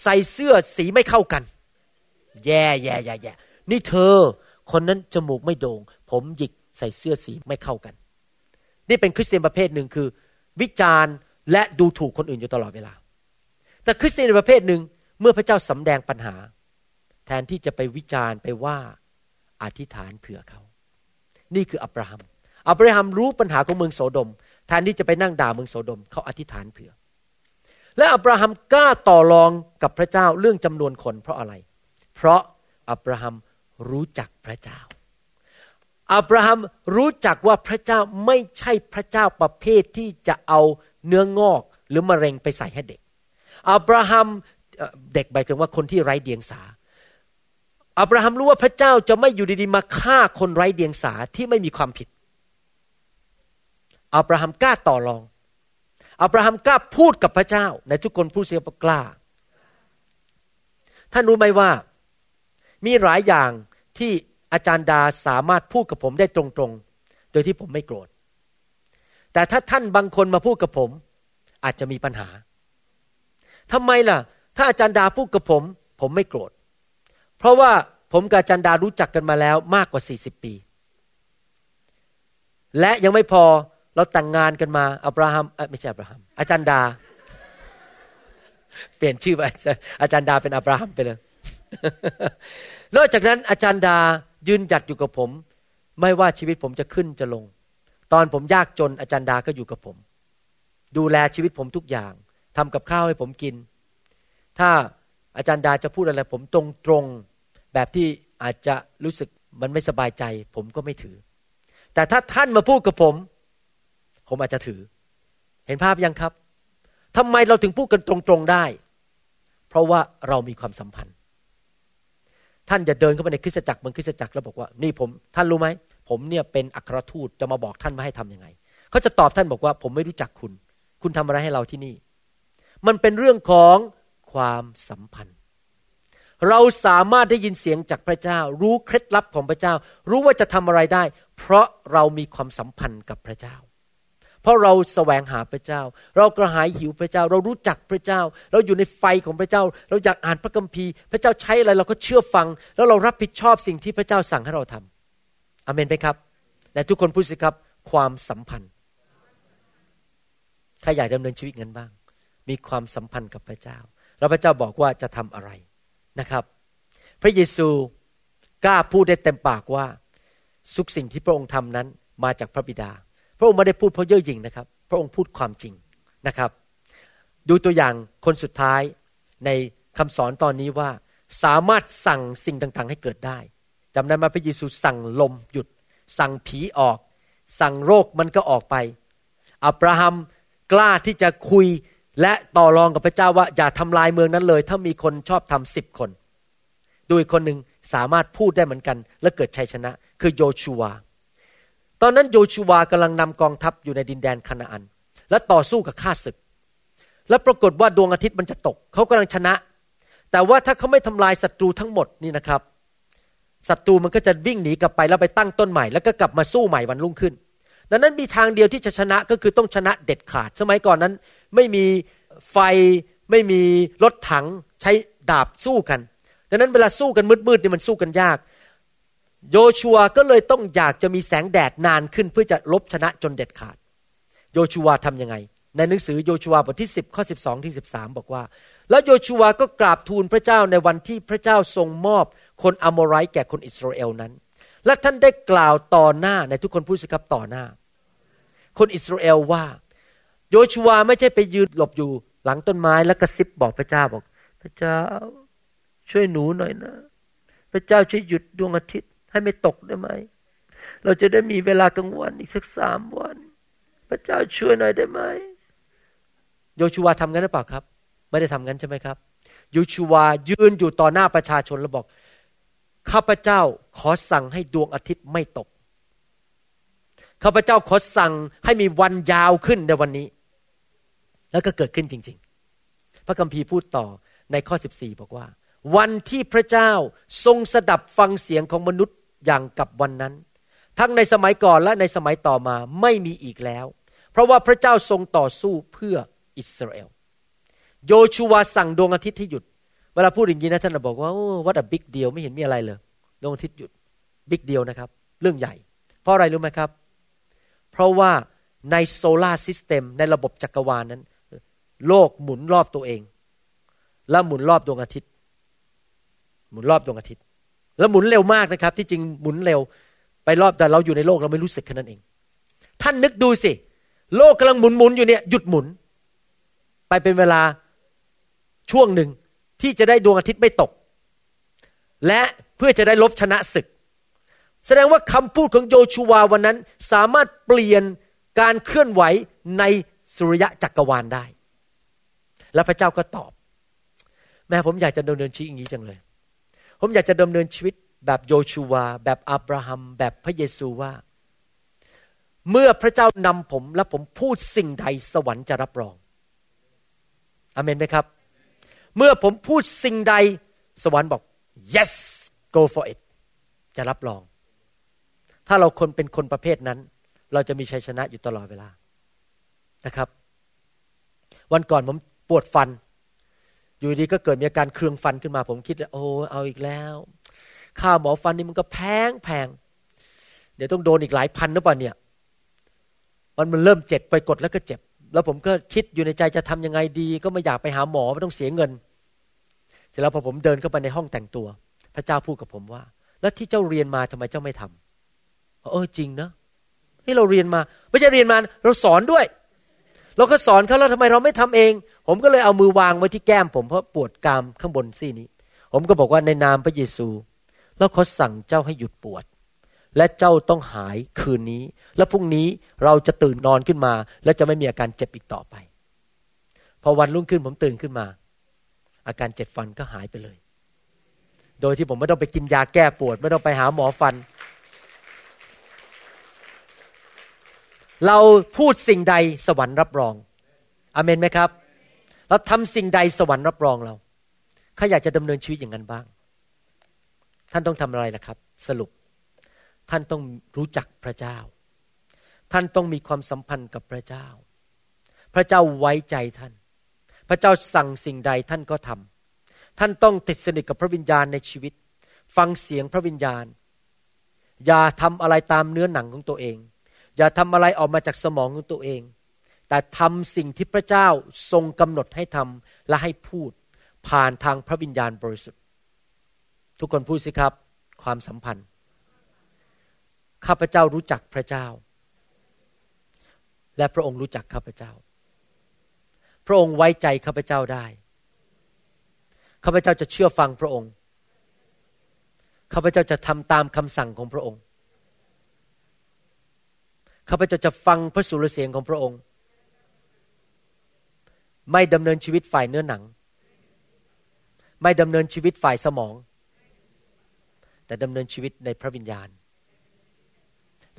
ใส่เสื้อสีไม่เข้ากัน แย่แย่แย่แย่นี่เธอ คนนั้นจมูกไม่โด่งผมหยิกใส่เสื้อสีไม่เข้ากัน นี่เป็นคริสเตียนประเภทหนึ่งคือ วิจารณ์และดูถูกคนอื่นอยู่ตลอดเวลา แต่คริสเตียนประเภทหนึ่งเมื่อพระเจ้าสำแดงปัญหา แทนที่จะไปวิจารณ์ไปว่าอธิษฐานเผื่อเขา นี่คืออับราฮัม อับราฮัมรู้ปัญหาของเมืองโสดม แทนที่จะไปนั่งด่าเมืองโสดม เขาอธิษฐานเผื่อ และอับราฮัมกล้าต่อรองกับพระเจ้าเรื่องจำนวนคนเพราะอะไร เพราะอับราฮัมรู้จักพระเจ้า อับราฮัมรู้จักว่าพระเจ้าไม่ใช่พระเจ้าประเภทที่จะเอาเนื้องอกหรือมะเร็งไปใส่ให้เด็ก อับราฮัมเด็กหมายถึงว่าคนที่ไร้เดียงสา อับราฮัมรู้ว่าพระเจ้าจะไม่อยู่ดีๆมาฆ่าคนไร้เดียงสาที่ไม่มีความผิด อับราฮัมกล้าต่อรอง อับราฮัมกล้าพูดกับพระเจ้า ในทุกคนพูดเสียงกล้า ท่านรู้ไหมว่า มีหลายอย่างที่ อาจารย์ดาสามารถพูดกับผมได้ตรงๆ โดยที่ผมไม่โกรธ แต่ถ้าท่านบางคนมาพูดกับผม อาจจะมีปัญหาทำไมล่ะ ถ้าอาจารย์ดาพูดกับผม ผมไม่โกรธ เพราะว่าผมกับอาจารย์ดารู้จักกันมาแล้วมากกว่า 40 ปี และยังไม่พอเราแต่งงานกันมาอับราฮัมไม่ใช่อับราฮัม อาจารย์ดา เปลี่ยนชื่อไปอาจารย์ดาเป็นอับราฮัมไปเลย นอกจากนั้นอาจารย์ดา ยืนหยัดอยู่กับผม ไม่ว่าชีวิตผมจะขึ้นจะลง ตอนผมยากจนอาจารย์ดาก็อยู่กับผม ดูแลชีวิตผมทุกอย่างทำกับข้าวให้ผมกิน ถ้าอาจารย์ดาจะพูดอะไร ผมตรงตรงแบบที่อาจจะรู้สึกมันไม่สบายใจ ผมก็ไม่ถือ แต่ถ้าท่านมาพูดกับผม ผมอาจจะถือ เห็นภาพยังครับทำไมเราถึงพูดกันตรงๆได้ เพราะว่าเรามีความสัมพันธ์ ท่านจะเดินเข้าไปในคริสตจักรเมืองคริสตจักรแล้วบอกว่า นี่ผมท่านรู้ไหมผมเนี่ยเป็นอัครทูตจะมาบอกท่านว่าให้ทํำยังไงเขาจะตอบท่านบอกว่า ผมไม่รู้จักคุณ คุณทำอะไรให้เราที่นี่ มันเป็นเรื่องของความสัมพันธ์ เราสามารถได้ยินเสียงจากพระเจ้า รู้เคล็ดลับของพระเจ้า รู้ว่าจะทำอะไรได้ เพราะเรามีความสัมพันธ์กับพระเจ้า เพราะเราแสวงหาพระเจ้า เรากระหายหิวพระเจ้า เรารู้จักพระเจ้า เราอยู่ในไฟของพระเจ้า เราอยากอ่านพระคัมภีร์ พระเจ้าใช้อะไรเราก็เชื่อฟัง แล้วเรารับผิดชอบสิ่งที่พระเจ้าสั่งให้เราทำอเมนไหมครับแต่ทุกคนพูดสิครับความสัมพันธ์ใครอยากดำเนินชีวิตงั้นบ้าง มีความสัมพันธ์กับพระเจ้า แล้วพระเจ้าบอกว่าจะทำอะไรนะครับ พระเยซูกล้าพูดได้เต็มปากว่าทุกสิ่งที่พระองค์ทำนั้นมาจากพระบิดา ระองค์ไม่ได้พูดเพราะเย่อหยิ่งนะครับ พระองค์พูดความจริงนะครับ ดูตัวอย่างคนสุดท้ายในคำสอนตอนนี้ว่าสามารถสั่งสิ่งต่างๆ ให้เกิดได้จำได้ไหมพระเยซูสั่งลมหยุด สั่งผีออก สั่งโรคมันก็ออกไป อับราฮัมกล้าที่จะคุยและต่อรองกับพระเจ้าว่าอย่าทำลายเมืองนั้นเลย ถ้ามีคนชอบทำสิบคนดูอีกคนหนึ่งสามารถพูดได้เหมือนกัน และเกิดชัยชนะ คือโยชูวา ตอนนั้นโยชูวากำลังนำกองทัพอยู่ในดินแดนคานาอัน และต่อสู้กับข้าศึก และปรากฏว่าดวงอาทิตย์มันจะตก เขากำลังชนะ แต่ว่าถ้าเขาไม่ทำลายศัตรูทั้งหมดนี่นะครับศัตรูมันก็จะวิ่งหนีกลับไปแล้วไปตั้งต้นใหม่ แล้วก็กลับมาสู้ใหม่วันรุ่งขึ้น ดังนั้นมีทางเดียวที่จะชนะก็คือต้องชนะเด็ดขาด สมัยก่อนนั้น ไม่มีไฟไม่มีรถถังใช้ดาบสู้กัน ดังนั้นเวลาสู้กันมืดๆนี่มันสู้กันยาก โยชัวก็เลยต้องอยากจะมีแสงแดดนานขึ้นเพื่อจะลบชนะจนเด็ดขาด โยชัวทํำยังไง ในหนังสือโยชัวบทที่ 10ข้อ12ที่13 บอกว่า แล้วโยชัวก็กราบทูลพระเจ้าในวันที่พระเจ้าทรงมอบคนอโมไรแก่คนอิสราเอลนั้น และท่านได้กล่าวต่อหน้าในทุกคนพูดสิครับต่อหน้า คนอิสราเอลว่า โยชัวไม่ใช่ไปยืนหลบอยู่หลังต้นไม้แล้วกระซิบบอกพระเจ้าบอก พระเจ้าช่วยหนูหน่อยนะ พระเจ้าช่วยหยุดดวงอาทิตย์ ให้ไม่ตกได้ไหม เราจะได้มีเวลากลางวันอีกสักสามวัน พระเจ้าช่วยหน่อยได้ไหม โยชูวาทำงั้นหรือเปล่าครับ ไม่ได้ทำงั้นใช่ไหมครับ โยชูวายืนอยู่ต่อหน้าประชาชนแล้วบอก ข้าพเจ้าขอสั่งให้ดวงอาทิตย์ไม่ตก ข้าพเจ้าขอสั่งให้มีวันยาวขึ้นในวันนี้ แล้วก็เกิดขึ้นจริง ๆ พระคัมภีร์พูดต่อในข้อ 14 บอกว่าวันที่พระเจ้าทรงสดับฟังเสียงของมนุษย์ อย่างกับวันนั้น ทั้งในสมัยก่อนและในสมัยต่อมาไม่มีอีกแล้ว เพราะว่าพระเจ้าทรงต่อสู้เพื่ออิสราเอลโยชูวาสั่งดวงอาทิตย์ให้หยุด เวลาพูดอย่างนี้นะท่านบอกว่าวัดอะบิ๊กเดียวไม่เห็นมีอะไรเลยดวงอาทิตย์หยุดบิ๊กเดียวนะครับ เรื่องใหญ่ เพราะอะไรรู้ไหมครับ เพราะว่าในโซลาร์ซิสเต็มในระบบจักรวาลนนั้น โลกหมุนรอบตัวเอง แล้วหมุนรอบดวงอาทิตย์ หมุนรอบดวงอาทิตย์ แล้วหมุนเร็วมากนะครับ ที่จริงหมุนเร็ว ไปรอบแต่เราอยู่ในโลกเราไม่รู้สึกแค่นั้นเอง ท่านนึกดูสิ โลกกำลังหมุนหมุนอยู่เนี่ยหยุดหมุน ไปเป็นเวลาช่วงหนึ่งที่จะได้ดวงอาทิตย์ไม่ตก และเพื่อจะได้ลบชนะศึก แสดงว่าคำพูดของโยชูวาวันนั้นสามารถเปลี่ยนการเคลื่อนไหวในสุริยะจักรวาลได้ และพระเจ้าก็ตอบ แม่ผมอยากจะดำเนินชีวิตอย่างนี้จังเลย ผมอยากจะดำเนินชีวิตแบบโยชูวา แบบอับราฮัม แบบพระเยซูว่า เมื่อพระเจ้านำผมและผมพูดสิ่งใดสวรรค์จะรับรองอเมนไหมครับ เมื่อผมพูดสิ่งใดสวรรค์บอก yes go for it จะรับรอง ถ้าเราคนเป็นคนประเภทนั้น เราจะมีชัยชนะอยู่ตลอดเวลานะครับ วันก่อนผมปวดฟัน อยู่ดีก็เกิดมีอาการเครืองฟันขึ้นมา ผมคิดโอ้เอาอีกแล้วค่าหมอฟันนี่มันก็แพงแพงเดี๋ยวต้องโดนอีกหลายพันหรือเปล่าเนี่ย มันมันเริ่มเจ็บไปกดแล้วก็เจ็บ แล้วผมก็คิดอยู่ในใจจะทำยังไงดี ก็ไม่อยากไปหาหมอไม่ต้องเสียเงิน เสร็จแล้วพอผมเดินเข้าไปในห้องแต่งตัว พระเจ้าพูดกับผมว่า แล้วที่เจ้าเรียนมาทำไมเจ้าไม่ทำเออจริงนะที่เราเรียนมา ไม่ใช่เรียนมา เราสอนด้วย เราก็สอนเขาแล้วทำไมเราไม่ทำเอง ผมก็เลยเอามือวางไว้ที่แก้มผมเพราะปวดกรามข้างบนซี่นี้ ผมก็บอกว่าในนามพระเยซูแล้วเขาสั่งเจ้าให้หยุดปวด และเจ้าต้องหายคืนนี้ และพรุ่งนี้เราจะตื่นนอนขึ้นมา และจะไม่มีอาการเจ็บอีกต่อไป พอวันรุ่งขึ้นผมตื่นขึ้นมา อาการเจ็บฟันก็หายไปเลย โดยที่ผมไม่ต้องไปกินยาแก้ปวด ไม่ต้องไปหาหมอฟัน เราพูดสิ่งใดสวรรค์รับรองอเมนไหมครับ เราทำสิ่งใดสวรรค์รับรองเราข้าอยากจะดำเนินชีวิตอย่างนั้นบ้าง ท่านต้องทำอะไรล่ะครับ สรุป ท่านต้องรู้จักพระเจ้า ท่านต้องมีความสัมพันธ์กับพระเจ้า พระเจ้าไว้ใจท่าน พระเจ้าสั่งสิ่งใดท่านก็ทำท่านต้องติดสนิทกับพระวิญญาณในชีวิต ฟังเสียงพระวิญญาณ อย่าทำอะไรตามเนื้อหนังของตัวเอง อย่าทำอะไรออกมาจากสมองของตัวเอง แต่ทำสิ่งที่พระเจ้าทรงกำหนดให้ทำและให้พูดผ่านทางพระวิญญาณบริสุทธิ์ ทุกคนพูดสิครับ ความสัมพันธ์ ข้าพเจ้ารู้จักพระเจ้า และพระองค์รู้จักข้าพเจ้า พระองค์ไว้ใจข้าพเจ้าได้ ข้าพเจ้าจะเชื่อฟังพระองค์ ข้าพเจ้าจะทำตามคำสั่งของพระองค์ ข้าพเจ้าจะฟังพระสุรเสียงของพระองค์ ไม่ดำเนินชีวิตฝ่ายเนื้อหนัง ไม่ดำเนินชีวิตฝ่ายสมอง แต่ดำเนินชีวิตในพระวิญญาณ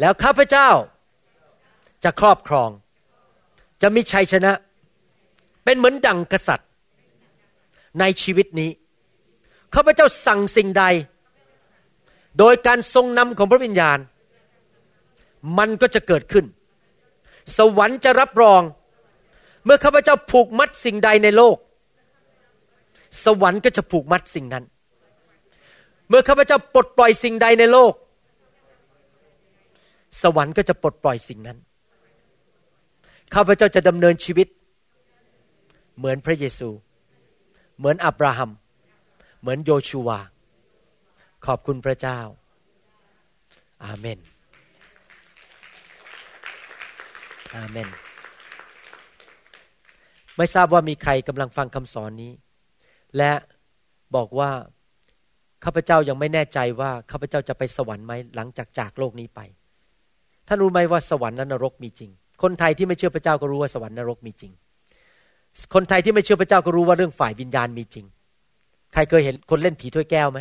แล้วข้าพเจ้าจะครอบครอง จะมีชัยชนะ เป็นเหมือนดังกษัตริย์ ในชีวิตนี้ ข้าพเจ้าสั่งสิ่งใด โดยการทรงนำของพระวิญญาณ มันก็จะเกิดขึ้น สวรรค์จะรับรอง เมื่อข้าพเจ้าผูกมัดสิ่งใดในโลก สวรรค์ก็จะผูกมัดสิ่งนั้น เมื่อข้าพเจ้าปลดปล่อยสิ่งใดในโลก สวรรค์ก็จะปลดปล่อยสิ่งนั้น ข้าพเจ้าจะดำเนินชีวิต เหมือนพระเยซู เหมือนอับราฮัม เหมือนโยชูวา ขอบคุณพระเจ้า อาเมน อาเมน ไม่ทราบว่ามีใครกำลังฟังคำสอนนี้ และบอกว่าข้าพเจ้ายังไม่แน่ใจว่าข้าพเจ้าจะไปสวรรค์ไหมหลังจากจากโลกนี้ไป ท่านรู้ไหมว่าสวรรค์และนรกมีจริง คนไทยที่ไม่เชื่อพระเจ้าก็รู้ว่าสวรรค์นรกมีจริง คนไทยที่ไม่เชื่อพระเจ้าก็รู้ว่าเรื่องฝ่ายวิญญาณมีจริง ใครเคยเห็นคนเล่นผีถ้วยแก้วไหม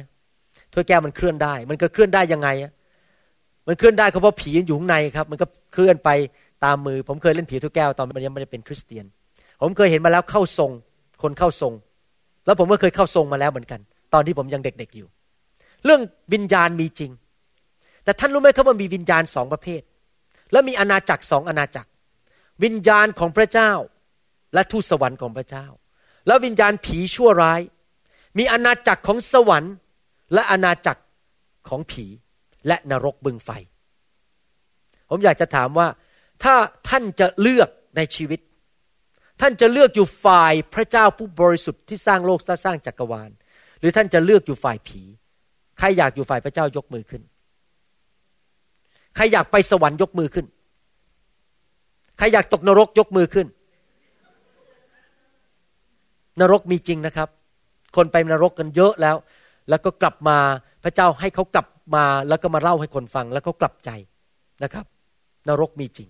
ถ้วยแก้วมันเคลื่อนได้ มันก็เคลื่อนได้ยังไงอะมันเคลื่อนได้เพราะผีอยู่ข้างในครับ มันก็เคลื่อนไปตามมือ ผมเคยเล่นผีถ้วยแก้วตอนมันยังไม่ได้เป็นคริสเตียน ผมเคยเห็นมาแล้วเข้าทรง คนเข้าทรง แล้วผมก็เคยเข้าทรงมาแล้วเหมือนกัน ตอนที่ผมยังเด็กๆอยู่ เรื่องวิญญาณมีจริง แต่ท่านรู้ไหมครับว่ามีวิญญาณสองประเภท แล้วมีอาณาจักรสองอาณาจักร วิญญาณของพระเจ้า และทูตสวรรค์ของพระเจ้า แล้ววิญญาณผีชั่วร้าย มีอาณาจักรของสวรรค์ และอาณาจักรของผีและนรกบึงไฟ ผมอยากจะถามว่าถ้าท่านจะเลือกในชีวิต ท่านจะเลือกอยู่ฝ่ายพระเจ้าผู้บริสุทธิ์ที่สร้างโลกสร้างจักรวาล หรือท่านจะเลือกอยู่ฝ่ายผี ใครอยากอยู่ฝ่ายพระเจ้ายกมือขึ้น ใครอยากไปสวรรค์ยกมือขึ้น ใครอยากตกนรกยกมือขึ้น นรกมีจริงนะครับ คนไปนรกกันเยอะแล้ว แล้วก็กลับมาพระเจ้าให้เขากลับมาแล้วก็มาเล่าให้คนฟัง แล้วเขากลับใจนะครับ นรกมีจริง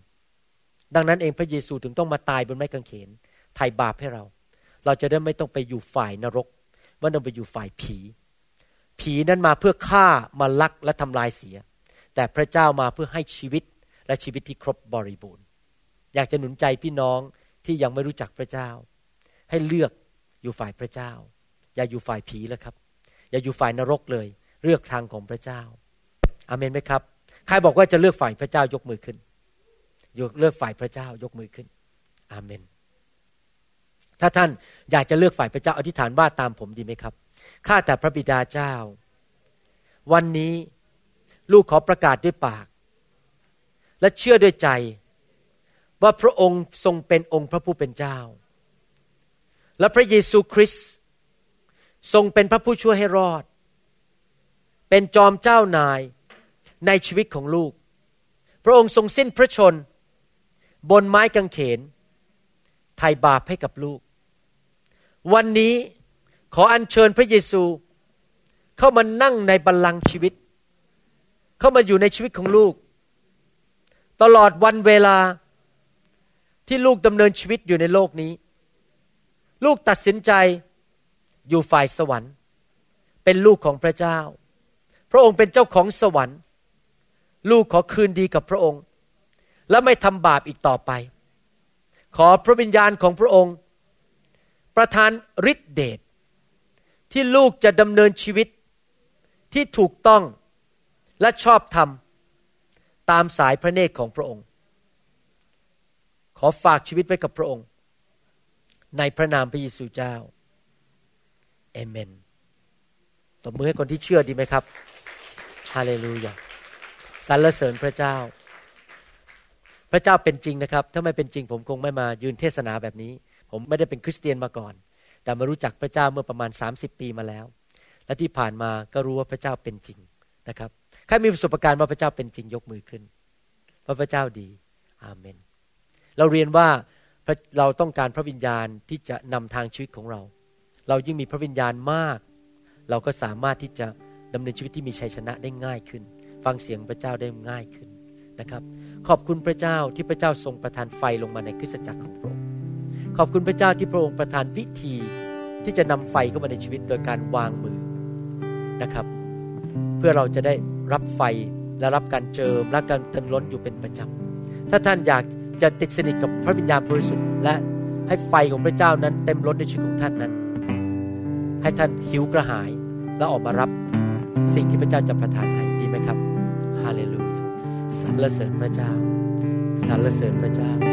ดังนั้นเองพระเยซูถึงต้องมาตายบนไม้กางเขนไถ่บาปให้เรา เราจะได้ไม่ต้องไปอยู่ฝ่ายนรกไม่ต้องไปอยู่ฝ่ายผี ผีนั้นมาเพื่อฆ่ามาลักและทำลายเสีย แต่พระเจ้ามาเพื่อให้ชีวิตและชีวิตที่ครบบริบูรณ์ อยากจะหนุนใจพี่น้องที่ยังไม่รู้จักพระเจ้า ให้เลือกอยู่ฝ่ายพระเจ้า อย่าอยู่ฝ่ายผีแล้วครับ อย่าอยู่ฝ่ายนรกเลย เลือกทางของพระเจ้า อาเมนไหมครับ ใครบอกว่าจะเลือกฝ่ายพระเจ้ายกมือขึ้น ยกเลือกฝ่ายพระเจ้ายกมือขึ้น อาเมน ถ้าท่านอยากจะเลือกฝ่ายพระเจ้าอธิษฐานว่าตามผมดีไหมครับ ข้าแต่พระบิดาเจ้า วันนี้ลูกขอประกาศด้วยปาก และเชื่อด้วยใจ ว่าพระองค์ทรงเป็นองค์พระผู้เป็นเจ้า และพระเยซูคริสต์ทรงเป็นพระผู้ช่วยให้รอด เป็นจอมเจ้านายในชีวิตของลูก พระองค์ทรงสิ้นพระชน บนไม้กางเขนไถ่บาปให้กับลูก วันนี้ขออัญเชิญพระเยซู เข้ามานั่งในบัลลังก์ชีวิต เข้ามาอยู่ในชีวิตของลูก ตลอดวันเวลาที่ลูกดำเนินชีวิตอยู่ในโลกนี้ ลูกตัดสินใจอยู่ฝ่ายสวรรค์ เป็นลูกของพระเจ้า พระองค์เป็นเจ้าของสวรรค์ ลูกขอคืนดีกับพระองค์ และไม่ทำบาปอีกต่อไป ขอพระวิญญาณของพระองค์ ประทานฤทธิเดชที่ลูกจะดำเนินชีวิตที่ถูกต้องและชอบธรรม ตามสายพระเนตรของพระองค์ ขอฝากชีวิตไว้กับพระองค์ ในพระนามพระเยซูเจ้าเอเมนตบมือให้คนที่เชื่อดีไหมครับฮาเลลูยาสรรเสริญพระเจ้า พระเจ้าเป็นจริงนะครับ ถ้าไม่เป็นจริงผมคงไม่มายืนเทศนาแบบนี้ ผมไม่ได้เป็นคริสเตียนมาก่อน แต่มารู้จักพระเจ้าเมื่อประมาณ 30 ปีมาแล้ว และที่ผ่านมาก็รู้ว่าพระเจ้าเป็นจริงนะครับใครมีประสบการณ์ว่าพระเจ้าเป็นจริงยกมือขึ้นว่าพระเจ้าดีอาเมน เราเรียนว่าเราต้องการพระวิญญาณที่จะนำทางชีวิตของเรา เรายิ่งมีพระวิญญาณมาก เราก็สามารถที่จะดำเนินชีวิตที่มีชัยชนะได้ง่ายขึ้น ฟังเสียงพระเจ้าได้ง่ายขึ้น นะครับ ขอบคุณพระเจ้าที่พระเจ้าทรงประทานไฟลงมาในคริสตจักรของพระองค์ขอบคุณพระเจ้าที่พระองค์ประทานวิธีที่จะนำไฟเข้ามาในชีวิตโดยการวางมือนะครับ เพื่อเราจะได้รับไฟและรับการเจิมและการเติมล้นอยู่เป็นประจำถ้าท่านอยากจะติดสนิทกับพระวิญญาณบริสุทธิ์และให้ไฟของพระเจ้านั้นเต็มล้นในชีวิตของท่านนั้น ให้ท่านหิวกระหายแล้วออกมารับสิ่งที่พระเจ้าจะประทานให้ดีไหมครับฮาเลลูยา รรเสริญพระเจ้าสรรเสริญพระเจ้า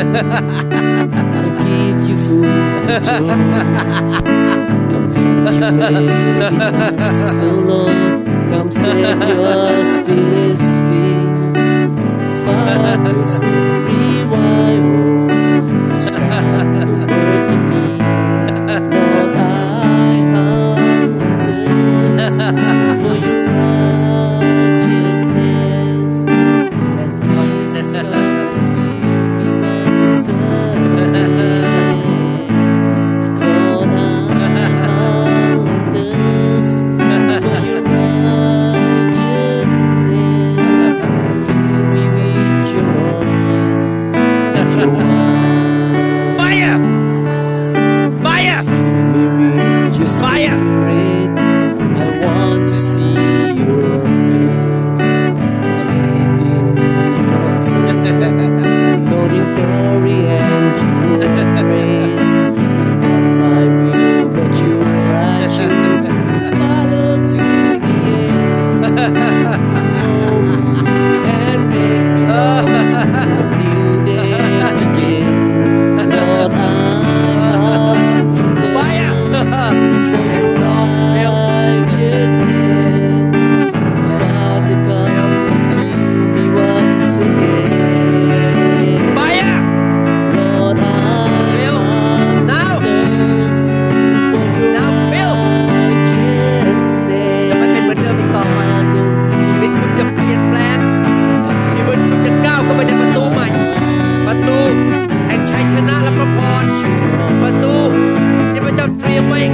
I'll give you food to Come make you so long Come save your space free Father's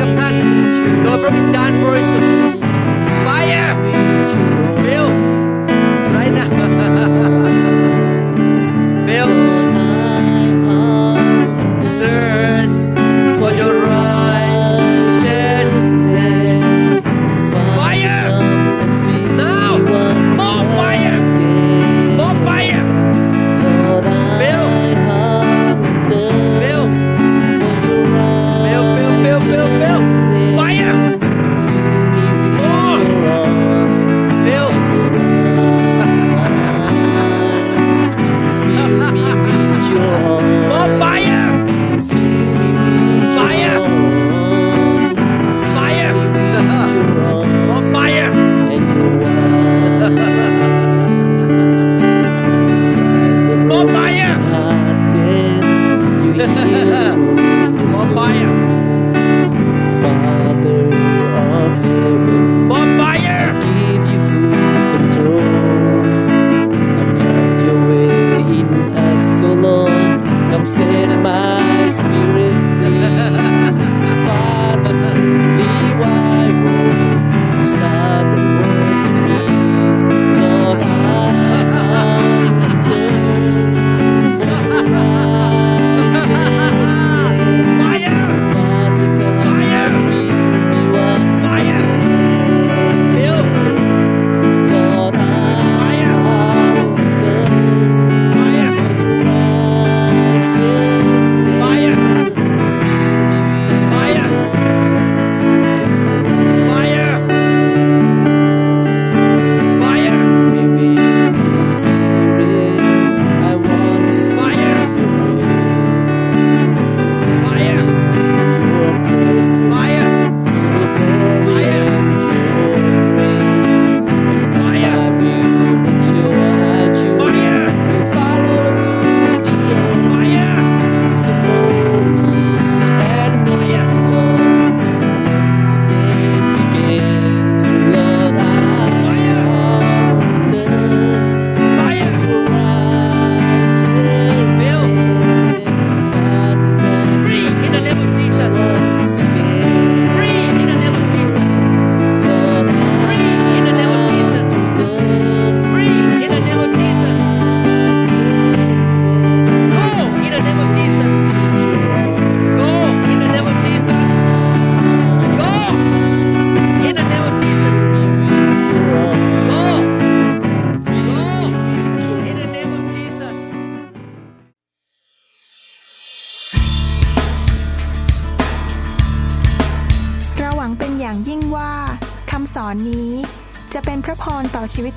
กับท่าน โดยพระวิญญาณบริสุทธิ์